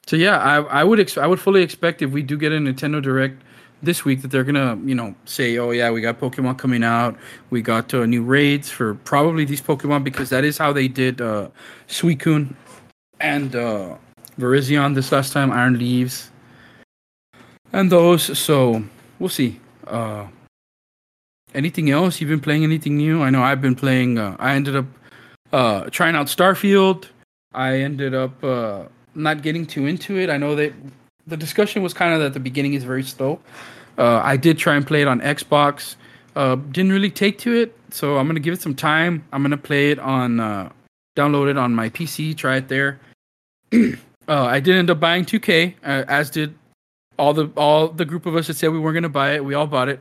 Speaker 1: So yeah, I I would ex- I would fully expect if we do get a Nintendo Direct this week that they're gonna you know say oh yeah we got Pokemon coming out we got uh, new raids for probably these Pokemon because that is how they did uh, Suicune and uh, Virizion this last time Iron Leaves and those so we'll see. Uh, anything else you've been playing? Anything new? I know I've been playing. Uh, I ended up uh, trying out Starfield. I ended up uh, not getting too into it. I know that the discussion was kind of that the beginning is very slow. Uh, I did try and play it on Xbox. Uh, didn't really take to it, so I'm gonna give it some time. I'm gonna play it on, uh, download it on my PC, try it there. uh, I did end up buying 2K, uh, as did all the all the group of us that said we weren't gonna buy it. We all bought it,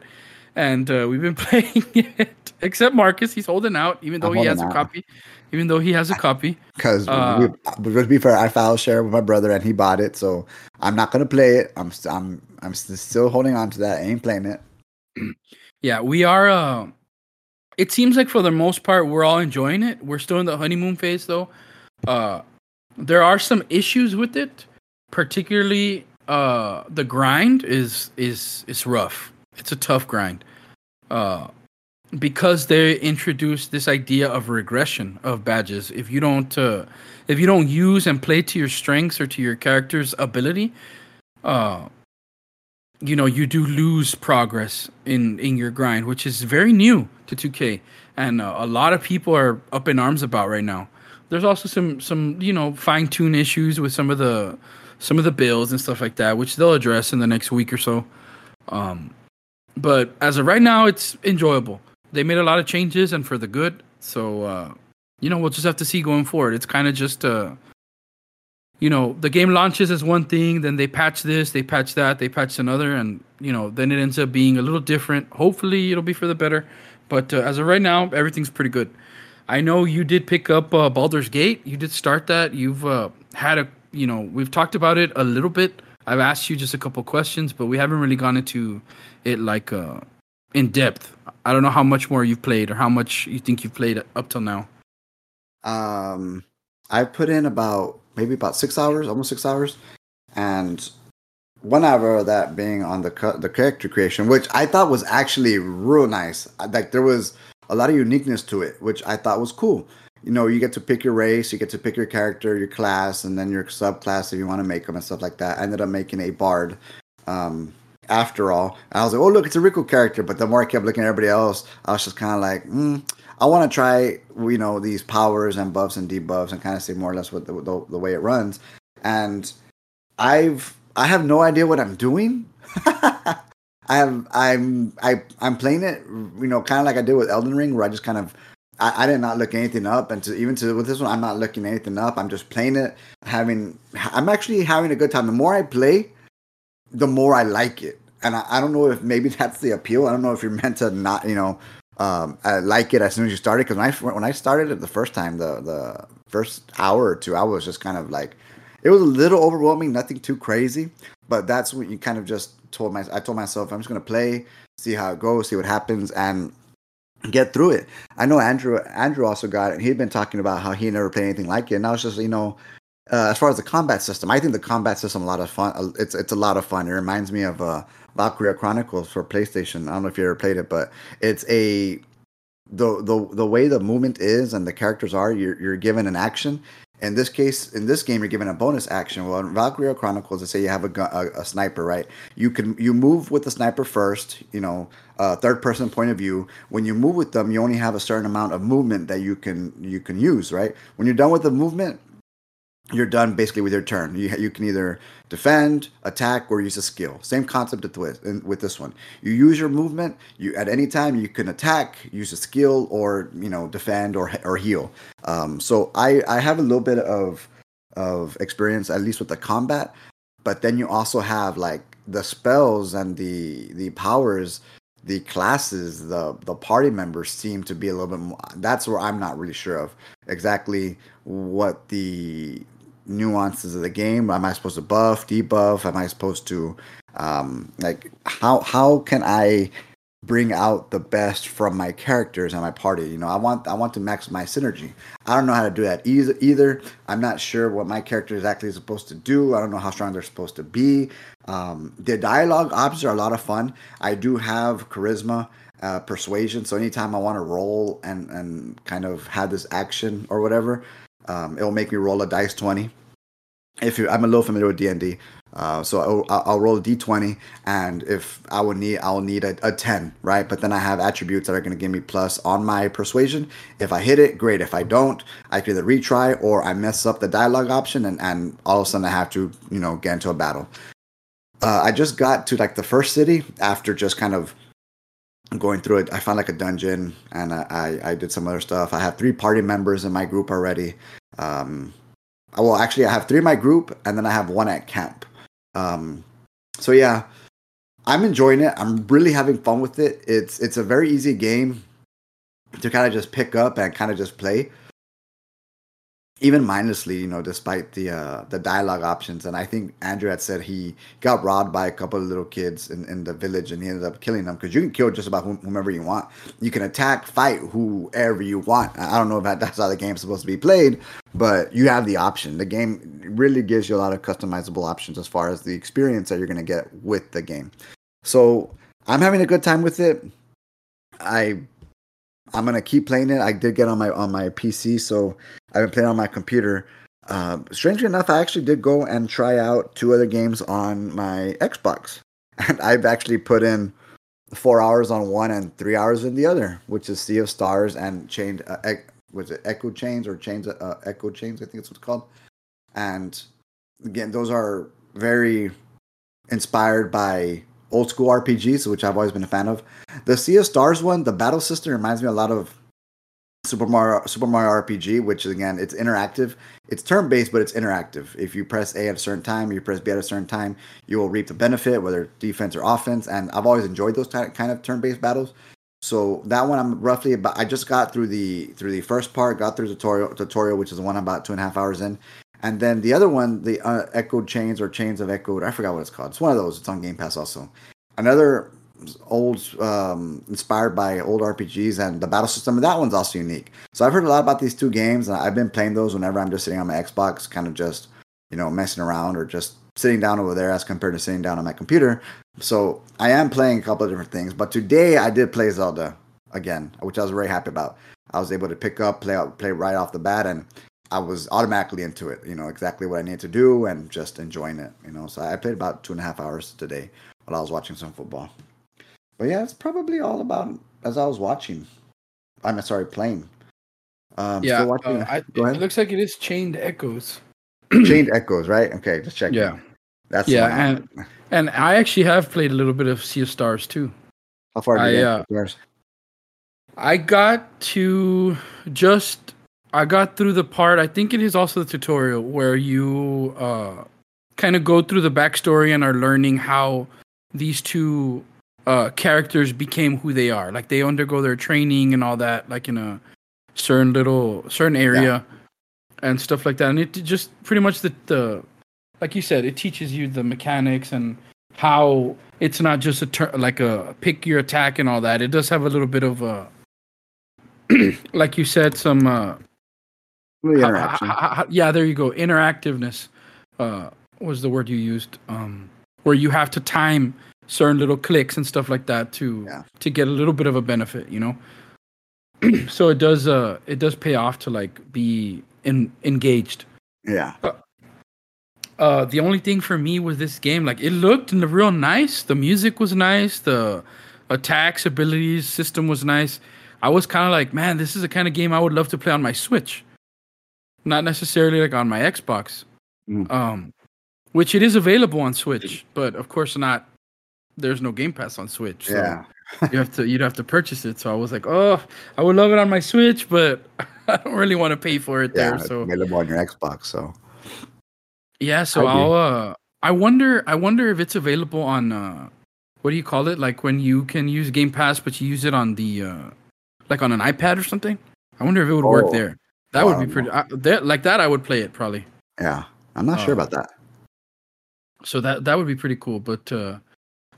Speaker 1: and uh, we've been playing it. Except Marcus, he's holding out, even though
Speaker 2: I'm
Speaker 1: he has
Speaker 2: holding
Speaker 1: a copy. Even though he has a copy.
Speaker 2: Because
Speaker 1: Uh,
Speaker 2: to be fair, I file share with my brother and he bought it, so I'm not gonna play it. I'm st- I'm I'm st- still holding on to that. I ain't playing it.
Speaker 1: Yeah, we are. Uh, it seems like for the most part, we're all enjoying it. We're still in the honeymoon phase, though. Uh, there are some issues with it, particularly uh, the grind is is is rough. It's a tough grind, uh, because they introduced this idea of regression of badges. If you don't, uh, if you don't use and play to your strengths or to your character's ability, uh, you know you do lose progress in in your grind which is very new to 2k and uh, a lot of people are up in arms about right now. There's also some some you know fine tune issues with some of the some of the builds and stuff like that which they'll address in the next week or so. Um but as of right now it's enjoyable. They made a lot of changes and for the good. So uh you know we'll just have to see going forward. It's kind of just uh you know the game launches as one thing then they patch this they patch that they patch another and you know then it ends up being a little different. Hopefully it'll be for the better. But uh, as of right now everything's pretty good. I know you did pick up uh, baldur's gate. You did start that. You've uh, had a you know we've talked about it a little bit i've asked you just a couple questions but we haven't really gone into it like uh in depth i don't know how much more you've played or how much you think you've played up till now
Speaker 2: Um, I put in about maybe about six hours, almost six hours, and one hour of that being on the the character creation, which I thought was actually real nice. Like there was a lot of uniqueness to it, which I thought was cool. You know, you get to pick your race, you get to pick your character, your class, and then your subclass if you want to make them and stuff like that. I ended up making a bard. Um, after all, I was like, oh look, it's a Riku character. But the more I kept looking at everybody else, I was just kind of like, mm, I want to try, you know, these powers and buffs and debuffs and kind of see more or less what the, the, the way it runs. And I've I have no idea what I'm doing. I have I'm I I'm playing it, you know, kind of like I did with Elden Ring, where I just kind of I, I did not look anything up, and to even to with this one, I'm not looking anything up. I'm just playing it, having I'm actually having a good time. The more I play, the more I like it. And I, I don't know if maybe that's the appeal. I don't know if you're meant to not, you know, um, uh, like it as soon as you started. Because when I when I started it the first time, the the first hour or two, I was just kind of like, it was a little overwhelming, nothing too crazy. But that's what you kind of just told my. I told myself I'm just gonna play, see how it goes, see what happens, and get through it. I know Andrew. Andrew also got it. He'd been talking about how he never played anything like it. And I was just, you know, uh, as far as the combat system, I think the combat system a lot of fun. uh, It's it's a lot of fun. It reminds me of uh, Valkyria Chronicles for PlayStation. I don't know if you ever played it, but it's a the the the way the movement is and the characters are. You're you're given an action. In this case, in this game, you're given a bonus action. Well, in Valkyria Chronicles, let's say you have a, gun, a, a sniper, right? You can you move with the sniper first. You know, uh, third person point of view. When you move with them, you only have a certain amount of movement that you can you can use, right? When you're done with the movement, you're done basically with your turn. You you can either defend, attack, or use a skill. Same concept with with this one. You use your movement. You at any time you can attack, use a skill, or you know defend or or heal. Um, so I I have a little bit of of experience at least with the combat, but then you also have like the spells and the the powers the classes the the party members seem to be a little bit more that's where i'm not really sure of exactly what the nuances of the game. Am I supposed to buff, debuff? Am I supposed to um, like how how can I bring out the best from my characters and my party? You know, I want I want to maximize synergy. I don't know how to do that either. Either I'm not sure what my character exactly is supposed to do. I don't know how strong they're supposed to be. Um, the dialogue options are a lot of fun. I do have charisma. Uh, persuasion. So anytime I want to roll and and kind of have this action or whatever, um, it'll make me roll a dice twenty. If you, I'm a little familiar with D and D, uh, so I'll, I'll, roll a d20, and if I would need, I'll need a, a 10, right? But then I have attributes that are going to give me plus on my persuasion. If I hit it, great. If I don't, I can either retry or I mess up the dialogue option, and, and all of a sudden I have to, you know, get into a battle. Uh, I just got to like the first city after just kind of going through it. I found like a dungeon, and I, I, did some other stuff. I have three party members in my group already. Um, I well, actually, I have three in my group, and then I have one at camp. Um, so yeah, I'm enjoying it. I'm really having fun with it. It's it's a very easy game to kind of just pick up and kind of just play even mindlessly, you know, despite the uh, the dialogue options. And I think Andrew had said he got robbed by a couple of little kids in, in the village, and he ended up killing them because you can kill just about whomever you want. You can attack, fight whoever you want. I don't know if that's how the game's supposed to be played, but you have the option. The game really gives you a lot of customizable options as far as the experience that you're going to get with the game. So I'm having a good time with it. I I'm gonna keep playing it. I did get on my on my PC, so I've been playing on my computer. Uh, strangely enough, I actually did go and try out two other games on my Xbox, and I've actually put in four hours on one and three hours in the other, which is Sea of Stars and Chained. Uh, was it Echo Chains or Chains? Uh, Echo Chains, I think it's what's called. And again, those are very inspired by old school RPGs, which I've always been a fan of. The Sea of Stars one, the battle system reminds me a lot of Super Mario Super Mario RPG, which again it's interactive. It's turn based, but it's interactive. If you press A at a certain time, you press B at a certain time, you will reap the benefit, whether defense or offense. And I've always enjoyed those kind of turn based battles. So that one I'm roughly about. I just got through the through the first part, got through the tutorial, tutorial, which is the one I'm about two and a half hours in, and then the other one, the uh, Echoed Chains or Chains of Echoed, I forgot what it's called. It's one of those. It's on Game Pass also. Another old, um, inspired by old RPGs, and the battle system of that one's also unique. So I've heard a lot about these two games, and I've been playing those whenever I'm just sitting on my Xbox, kind of just you know messing around or just sitting down over there as compared to sitting down on my computer. So I am playing a couple of different things. But today I did play Zelda again, which I was very happy about. I was able to pick up, play play right off the bat, and I was automatically into it, you know, exactly what I need to do and just enjoying it, you know. So I played about two and a half hours today while I was watching some football. But yeah, it's probably all about as I was watching. I'm sorry, playing.
Speaker 1: Um, yeah, watching, uh, I, it looks like it is Chained Echoes.
Speaker 2: chained Echoes, right? Okay, just check.
Speaker 1: Yeah, that's yeah, and and I actually have played a little bit of Sea of Stars too.
Speaker 2: How far did you get? Uh,
Speaker 1: I got to just I got through the part. I think it is also the tutorial where you uh, kind of go through the backstory and are learning how these two uh, characters became who they are. Like they undergo their training and all that, like in a certain little certain area yeah. and stuff like that. And it just pretty much the, the like you said, it teaches you the mechanics and how it's not just a turn like a pick your attack and all that. It does have a little bit of a like you said, some uh, interaction. yeah, there you go. Interactiveness uh, was the word you used. Um, where you have to time certain little clicks and stuff like that to yeah. to get a little bit of a benefit, you know. so it does uh it does pay off to like be in engaged.
Speaker 2: Yeah.
Speaker 1: Uh, uh, the only thing for me with this game, like it looked real nice. The music was nice. The attacks, abilities, system was nice. I was kind of like, man, this is the kind of game I would love to play on my Switch not necessarily like on my Xbox. Mm. Um, which it is available on Switch, but of course not. There's no Game Pass on Switch. So
Speaker 2: yeah.
Speaker 1: you have to you'd have to purchase it. So I was like, oh, I would love it on my Switch, but I don't really want to pay for it yeah, there. So
Speaker 2: available on your Xbox. So
Speaker 1: yeah, so I'll uh, I wonder I wonder if it's available on uh, what do you call it? Like when you can use Game Pass, but you use it on the uh, like on an iPad or something. I wonder if it would oh. work there. That would be pretty. I, that, like that, I would play it probably.
Speaker 2: Yeah, I'm not sure
Speaker 1: Uh,
Speaker 2: about that.
Speaker 1: So that that would be pretty cool. But uh,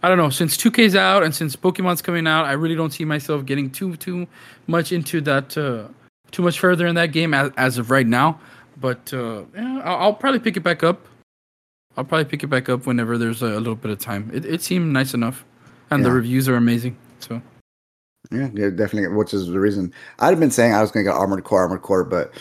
Speaker 1: I don't know. Since 2K's out and since Pokemon's coming out, I really don't see myself getting too too much into that uh, too much further in that game as, as of right now. But uh, yeah, I'll, I'll probably pick it back up. I'll probably pick it back up whenever there's a, little bit of time. It it seemed nice enough, and the reviews are amazing. So
Speaker 2: Yeah, yeah, definitely. Which is the reason I'd have been saying I was going to get Armored Core, Armored Core, but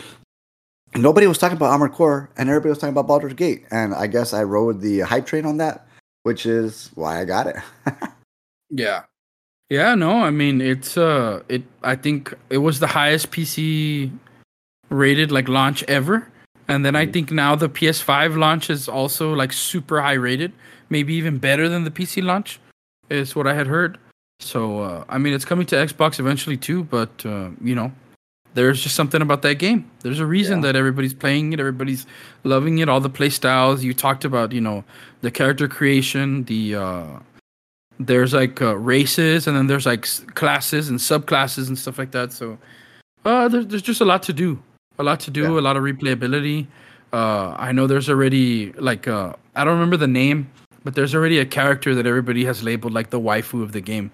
Speaker 2: nobody was talking about Armored Core, and everybody was talking about Baldur's Gate, and I guess I rode the hype train on that, which is why I got it.
Speaker 1: yeah, yeah. No, I mean it's uh it. I think it was the highest PC rated like launch ever. And then I
Speaker 2: Mhm.
Speaker 1: think now the PS5 launch is also like super high rated, maybe even better than the PC launch, is what I had heard. So uh, I mean, it's coming to Xbox eventually too, but uh, you know, there's just something about that game. There's a reason
Speaker 2: Yeah.
Speaker 1: that everybody's playing it, everybody's loving it, all the play styles. You talked about, you know, the character creation, the uh, there's like uh, races, and then there's like s- classes and subclasses and stuff like that. So uh, there's there's just a lot to do, a lot to do,
Speaker 2: Yeah.
Speaker 1: a lot of replayability. Uh, I know there's already like uh, I don't remember the name, but there's already a character that everybody has labeled like the waifu of the game,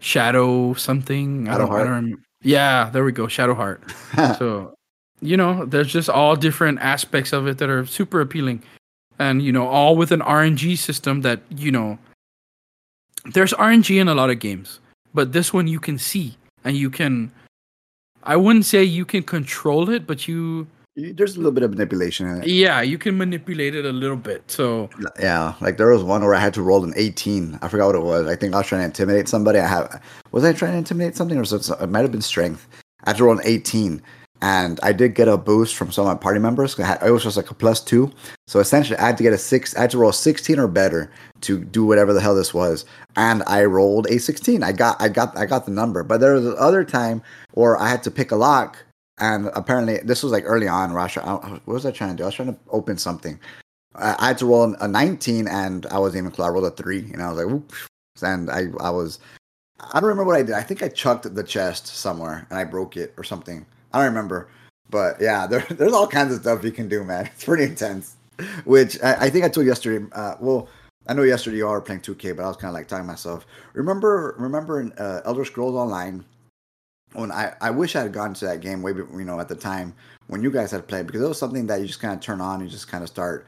Speaker 1: Shadow something. I don't, I don't remember. Yeah, there we go, Shadowheart. So, you know, there's just all different aspects of it that are super appealing. And, you know, all with an RNG system that, you know, there's RNG in a lot of games, but this one you can see and you can, I wouldn't say you can control it, but you,
Speaker 2: There's a little bit of manipulation in it.
Speaker 1: yeah, you can manipulate it a little bit. So,
Speaker 2: Yeah, like there was one where I had to roll an 18. I forgot what it was. I think I was trying to intimidate somebody. I have was I trying to intimidate something or it, it might have been strength. I had to roll an 18, and I did get a boost from some of my party members. I had- was just like a plus two. So essentially, I had to get a six. I had to roll 16 or better to do whatever the hell this was, and I rolled a 16. I got I got I got the number. But there was another time where I had to pick a lock. And apparently, this was like early on. I- what was I trying to do? I was trying to open something, I had to roll a 19 and I wasn't even close. I rolled a three and I was like, Whoop. and I, I was, I don't remember what I did. I think I chucked the chest somewhere and I broke it or something. I don't remember. But yeah, there, there's all kinds of stuff you can do, man. It's pretty intense. Which I, I think I told yesterday. Uh, well, I know yesterday you were playing 2K, but I was kind of like talking to myself. Remember, remember in uh, Elder Scrolls Online when I, I wish I had gone to that game way, you know, at the time when you guys had played because it was something that you just kind of turn on, you just kind of start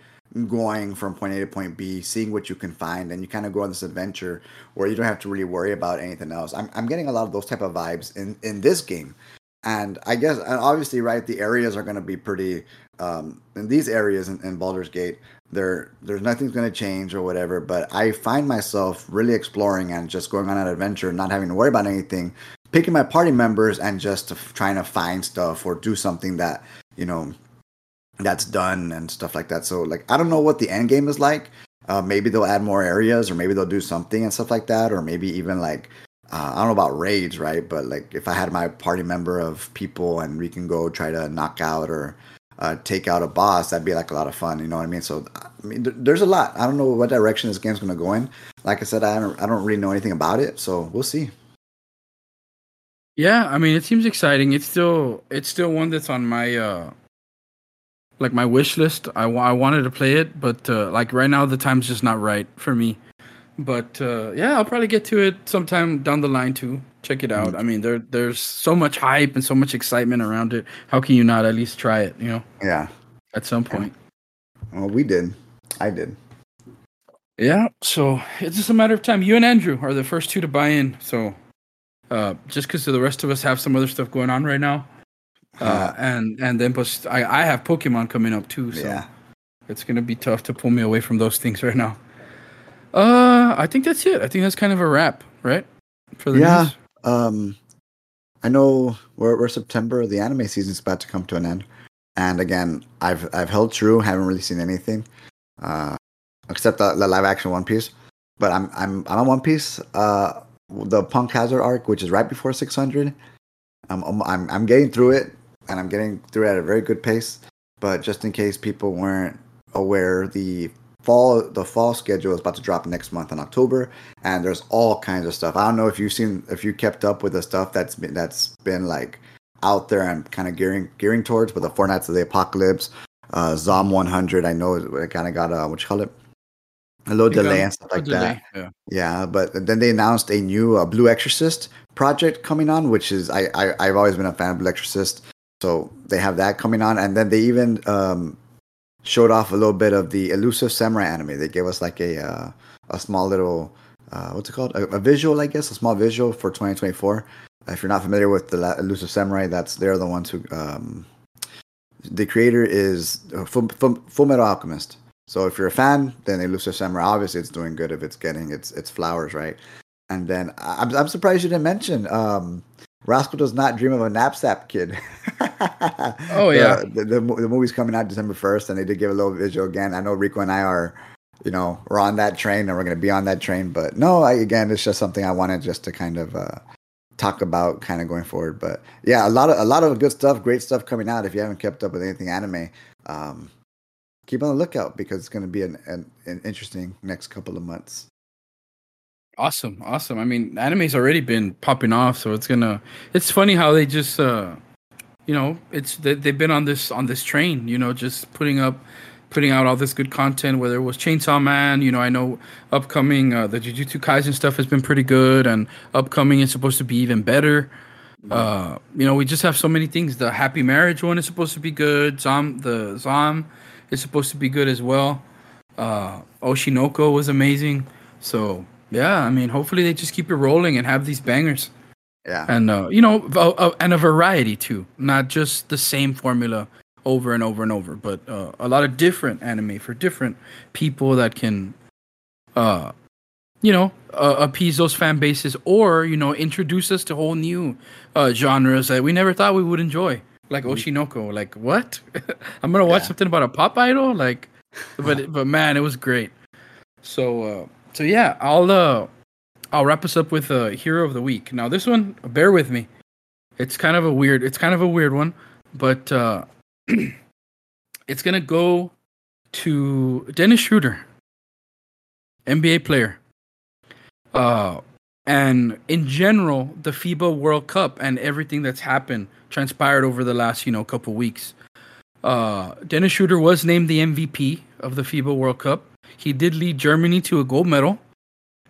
Speaker 2: going from point A to point B, seeing what you can find, and you kind of go on this adventure where you don't have to really worry about anything else. I'm, I'm getting a lot of those type of vibes in, in this game. And I guess, and obviously, right, the areas are going to be pretty, um, in these areas in, in Baldur's Gate, there, there's nothing's going to change or whatever, but I find myself really exploring and just going on an adventure, not having to worry about anything, picking my party members and just trying to find stuff or do something that, you know, that's done and stuff like that. So like I don't know what the end game is like. Uh, maybe they'll add more areas or maybe they'll do something and stuff like that, or maybe even like uh, I don't know about raids, right? But like if I had my party member of people and we can go try to knock out or uh, take out a boss, that'd be like a lot of fun. You know what I mean? So I mean, th- there's a lot. I don't know what direction this game's gonna go in. Like I said, I don't I don't really know anything about it, so we'll see.
Speaker 1: Yeah, I mean, it seems exciting. It's still it's still one that's on my uh like my wish list. I I wanted to play it, but uh, like right now the time's just not right for me. But uh, yeah, I'll probably get to it sometime down the line too. Check it out. I mean, there there's so much hype and so much excitement around it. How can you not at least try it? You know,
Speaker 2: Yeah.
Speaker 1: at some point.
Speaker 2: Well, we did. I did.
Speaker 1: Yeah, so it's just a matter of time. You and Andrew are the first two to buy in. So uh, just because the rest of us have some other stuff going on right now, uh, and and then plus I I have Pokemon coming up too. So
Speaker 2: yeah.
Speaker 1: it's gonna be tough to pull me away from those things right now. Uh, I think that's it. I think that's kind of a wrap, right? For the
Speaker 2: Yeah.
Speaker 1: news.
Speaker 2: Um, I know we're, we're September. The anime season's about to come to an end, and again, I've I've held true. Haven't really seen anything, uh, except the, the live action One Piece. But I'm I'm I'm on One Piece. Uh, the Punk Hazard arc, which is right before 600. I'm I'm I'm, I'm getting through it, and I'm getting through it at a very good pace. But just in case people weren't aware, the fall the fall schedule is about to drop next month in October and there's all kinds of stuff. I don't know if you've seen if you kept up with the stuff that's been that's been like out there and kind of gearing gearing towards, but the Four Knights of the Apocalypse, Uh, Zom 100, I know it, kind of got a what you call it, a little delay and stuff like that.
Speaker 1: Yeah.
Speaker 2: Yeah, but then they announced a new uh, Blue Exorcist project coming on, which is I, I I've always been a fan of Blue Exorcist, so they have that coming on, and then they even um, showed off a little bit of the Elusive Samurai anime. They gave us like a uh, a small little uh, what's it called, a, a, visual, I guess, a small visual for 2024. If you're not familiar with the Elusive Samurai, that's they're the ones who um, the creator is uh, Full, Full, Full Metal Alchemist. So if you're a fan, then Elusive Samurai, obviously it's doing good if it's getting its its flowers right. And then I'm I'm surprised you didn't mention um, Rascal does not dream of a knapsack kid.
Speaker 1: oh yeah,
Speaker 2: the, the, the, the movie's coming out December first, and they did give a little visual again. I know Rico and I are, you know, we're on that train and we're going to be on that train. But no, I, again, it's just something I wanted just to kind of uh, talk about, kind of going forward. But yeah, a lot of a lot of good stuff, great stuff coming out. If you haven't kept up with anything anime, um, keep on the lookout because it's going to be an, an, an interesting next couple of months.
Speaker 1: Awesome, awesome. I mean, anime's already been popping off, so it's gonna. It's funny how they just, uh, you know, it's they, they've been on this on this train, you know, just putting up, putting out all this good content. Whether it was Chainsaw Man, you know, I know upcoming uh, the Jujutsu Kaisen stuff has been pretty good, and upcoming is supposed to be even better. Uh, you know, we just have so many things. The Happy Marriage one is supposed to be good. Zom, the Zom is supposed to be good as well. Uh, Oshi no Ko was amazing. So yeah, I mean, hopefully they just keep it rolling and have these bangers.
Speaker 2: Yeah,
Speaker 1: and uh, you know, uh, and a variety too, not just the same formula over and over and over, but uh, a lot of different anime for different people that can, uh, you know, uh, appease those fan bases or you know introduce us to whole new uh, genres that we never thought we would enjoy, like mm-hmm. Oshi no Ko. Like what? I'm gonna watch yeah. something about a pop idol, like, but but man, it was great. So. Uh, so yeah, I'll uh, I'll wrap us up with a uh, hero of the week. Now this one, bear with me. It's kind of a weird. It's kind of a weird one, but uh, it's gonna go to Dennis Schroeder, NBA player. Uh, and in general, the FIBA World Cup and everything that's happened transpired over the last you know couple weeks. Uh, Dennis Schroeder was named the MVP of the FIBA World Cup. He did lead Germany to a gold medal.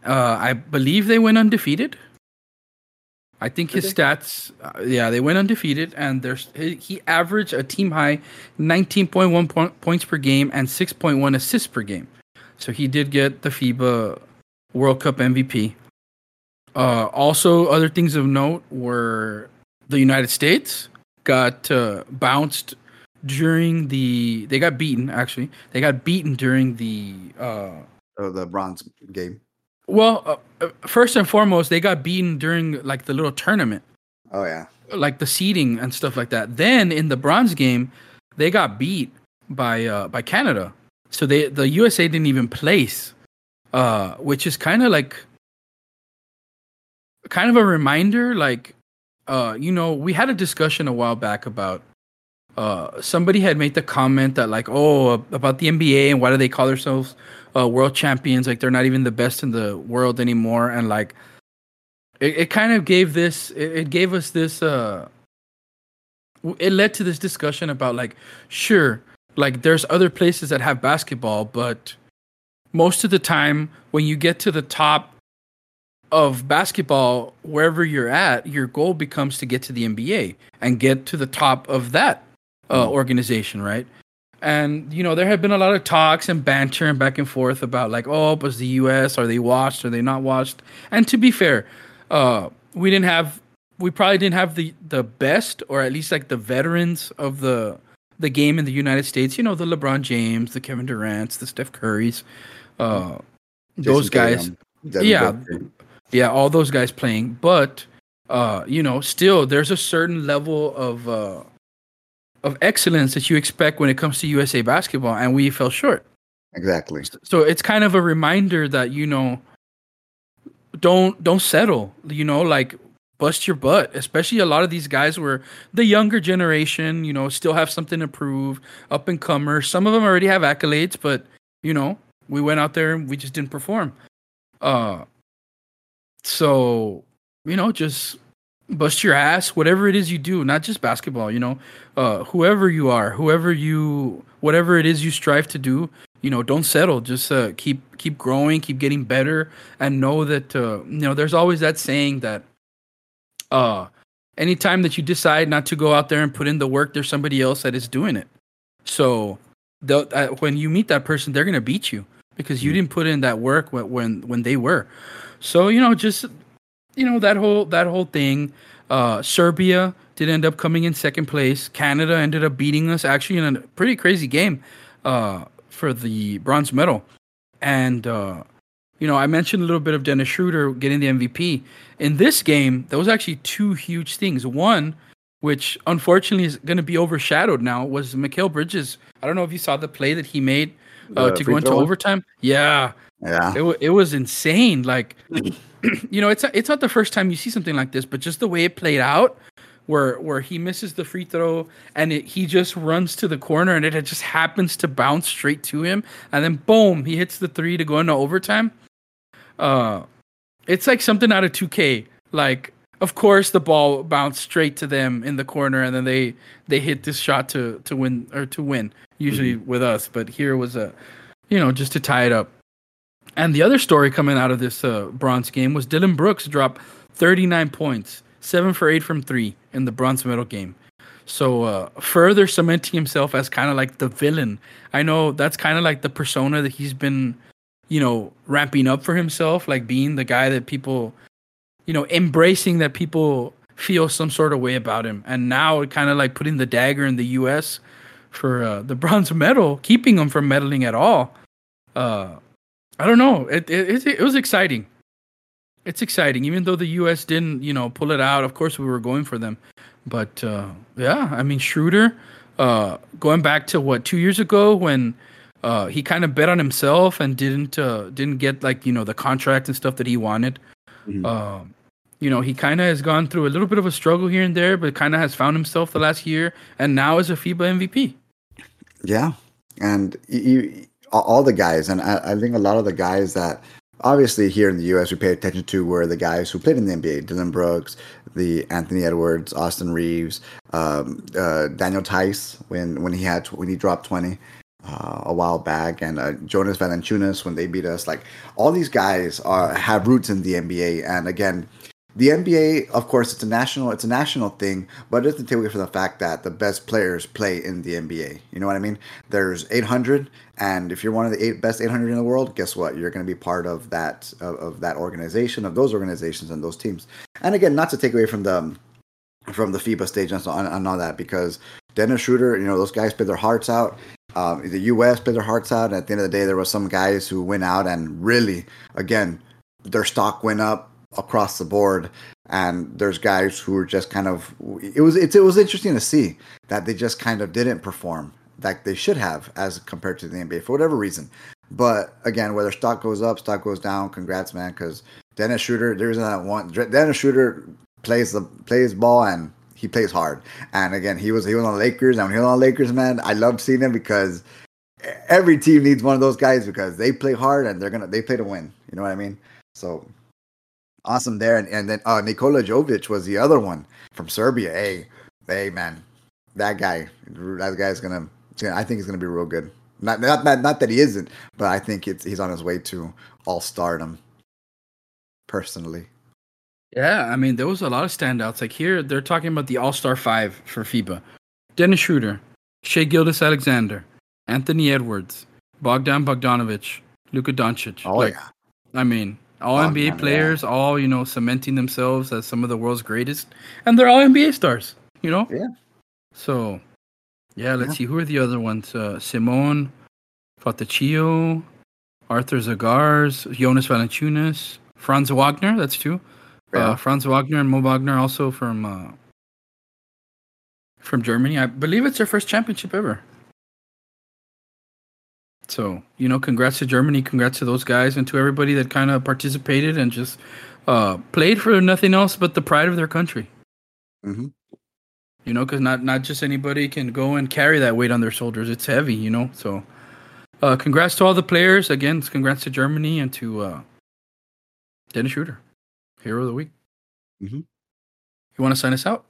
Speaker 1: Uh, I believe they went undefeated. I think his stats, uh, yeah, they went undefeated, and there's he averaged a team high 19.1 po- points per game and 6.1 assists per game. So he did get the FIBA World Cup MVP. Uh, also, other things of note were the United States got uh, bounced during the they got beaten actually. They got beaten during the uh
Speaker 2: oh, the bronze game.
Speaker 1: well uh, uh, first and foremost they got beaten during like the little tournament.
Speaker 2: Oh yeah.
Speaker 1: Like the seeding and stuff like that. Then in the bronze game they got beat by uh by canada. So they the usa didn't even place uh which is kind of like kind of a reminder like uh you know we had a discussion a while back about uh, somebody had made the comment that like, oh, about the NBA and why do they call themselves uh, world champions? Like they're not even the best in the world anymore, and like it, it kind of gave this, it, it gave us this, uh, it led to this discussion about like, sure, like there's other places that have basketball, but most of the time when you get to the top of basketball, wherever you're at, your goal becomes to get to the NBA and get to the top of that uh, organization, right? And you know, there have been a lot of talks and banter and back and forth about like, oh, was the U.S. are they watched? Are they not watched? And to be fair, uh, we didn't have, we probably didn't have the the best or at least like the veterans of the the game in the United States. You know, the LeBron James, the Kevin Durant's, the Steph Currys, uh, those guys. yeah, yeah, all those guys playing, but uh, you know, still there's a certain level of uh, of excellence that you expect when it comes to USA basketball, and we fell short.
Speaker 2: Exactly.
Speaker 1: So it's kind of a reminder that you know, don't don't settle. You know, like bust your butt. Especially a lot of these guys were the younger generation. You know, still have something to prove. Up and comers. Some of them already have accolades, but you know, we went out there and we just didn't perform. Uh, so you know, just bust your ass, whatever it is you do, not just basketball, you know, uh, whoever you are, whoever you, whatever it is you strive to do, you know, don't settle. Just uh, keep keep growing, keep getting better, and know that uh, you know there's always that saying that uh, anytime that you decide not to go out there and put in the work, there's somebody else that is doing it. So uh, when you meet that person, they're gonna beat you because you mm-hmm. didn't put in that work when when, when they were. So you know, just you know that whole that whole thing. Uh, Serbia did end up coming in second place. Canada ended up beating us actually in a pretty crazy game uh, for the bronze medal. And uh, you know, I mentioned a little bit of Dennis Schroeder getting the MVP. In this game, there was actually two huge things. One, which unfortunately is going to be overshadowed now, was Mikal Bridges. I don't know if you saw the play that he made uh, to go into overtime. Yeah,
Speaker 2: yeah,
Speaker 1: it, it was insane. Like you know, it's it's not the first time you see something like this, but just the way it played out, where where he misses the free throw and it, he just runs to the corner and it just happens to bounce straight to him, and then boom, he hits the three to go into overtime. Uh, it's like something out of 2K. Like, of course, the ball bounced straight to them in the corner, and then they they hit this shot to to win or to win. Usually mm-hmm. with us, but here was a, you know, just to tie it up. And the other story coming out of this uh, bronze game was Dillon Brooks dropped 39 points, seven for eight from three in the bronze medal game. So uh, further cementing himself as kind of like the villain. I know that's kind of like the persona that he's been, you know, ramping up for himself, like being the guy that people, you know, embracing that people feel some sort of way about him. And now kind of like putting the dagger in the U.S. for uh, the bronze medal, keeping him from medaling at all. Uh, I don't know. It, it it was exciting. It's exciting, even though the U.S. didn't, you know, pull it out. Of course, we were going for them, but uh, yeah, I mean Schroeder, uh, going back to what two years ago when uh, he kind of bet on himself and didn't uh, didn't get like you know the contract and stuff that he wanted. Mm-hmm. Um, you know, he kind of has gone through a little bit of a struggle here and there, but kind of has found himself the last year, and now is a FIBA MVP.
Speaker 2: Yeah, and you, all the guys, and I, I, think a lot of the guys that obviously here in the U.S. we pay attention to were the guys who played in the NBA: Dillon Brooks, the Anthony Edwards, Austin Reaves, um, uh, Daniel Theis when when he had when he dropped twenty. Uh, a while back, and uh, Jonas Valanciunas when they beat us. Like all these guys are have roots in the NBA, and again, the NBA, of course, it's a national it's a national thing, but it doesn't take away from the fact that the best players play in the NBA. You know what I mean? There's 800, and if you're one of the eight best 800 in the world, guess what? You're going to be part of that of, of, that organization, of those organizations and those teams. And again, not to take away from the from the FIBA stage and, so, and all that, because Dennis Schroeder, you know, those guys played their hearts out. Um, the U.S. played their hearts out. And at the end of the day, there was some guys who went out and really, again, their stock went up across the board and there's guys who are just kind of it was it, it was interesting to see that they just kind of didn't perform like they should have as compared to the NBA for whatever reason. But again, whether stock goes up, stock goes down, congrats, man. Because Dennis Schroeder, there's that one. Dennis Schroeder plays the plays ball and he plays hard. And again, he was he was on the Lakers. And when he was on Lakers, man, I loved seeing him because every team needs one of those guys because they play hard and they're gonna they play to win. You know what I mean? So awesome there. And, and then uh, Nikola Jovic was the other one from Serbia. Hey, hey, man, that guy, that guy's gonna. I think he's gonna be real good. Not not not, not that he isn't, but I think it's he's on his way to all stardom. Personally.
Speaker 1: Yeah, I mean there was a lot of standouts. Like here, they're talking about the All Star Five for FIBA: Dennis Schroeder, Shai Gilgeous-Alexander, Anthony Edwards, Bogdan Bogdanovic, Luka Doncic.
Speaker 2: Oh like, yeah. I
Speaker 1: mean, all oh, NBA man, players, yeah. all you know, cementing themselves as some of the world's greatest, and they're all NBA stars. You know.
Speaker 2: Yeah.
Speaker 1: So, yeah, let's yeah. see who are the other ones. Uh, Simone, Fontecchio, Arthur Zagars, Jonas Valanciunas, Franz Wagner. That's two. Uh, yeah. Uh, Franz Wagner and Mo Wagner also from uh, from Germany. I believe it's their first championship ever. So, you know, congrats to Germany, congrats to those guys, and to everybody that kind of participated and just uh, played for nothing else but the pride of their country.
Speaker 2: Mm-hmm.
Speaker 1: You know, because not not just anybody can go and carry that weight on their shoulders. It's heavy, you know. So, uh, congrats to all the players. Again, congrats to Germany and to uh, Dennis Schroeder, hero of the week.
Speaker 2: Mm-hmm.
Speaker 1: You You want to sign us out?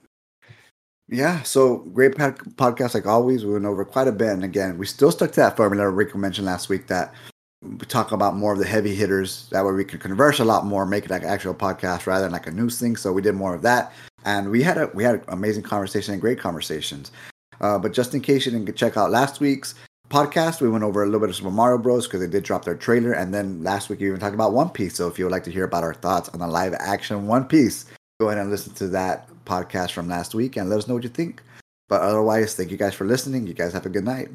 Speaker 2: Yeah, so great pod- podcast like always. We went over quite a bit, and again, we still stuck to that formula Rico mentioned last week that we talk about more of the heavy hitters. That way, we can converse a lot more, make it like an actual podcast rather than like a news thing. So we did more of that, and we had a we had an amazing conversation and great conversations. Uh, but just in case you didn't check out last week's podcast, we went over a little bit of Super Mario Bros. because they did drop their trailer, and then last week we even talked about One Piece. So if you would like to hear about our thoughts on the live action One Piece, go ahead and listen to that podcast from last week and let us know what you think. But otherwise, thank you guys for listening. You guys have a good night.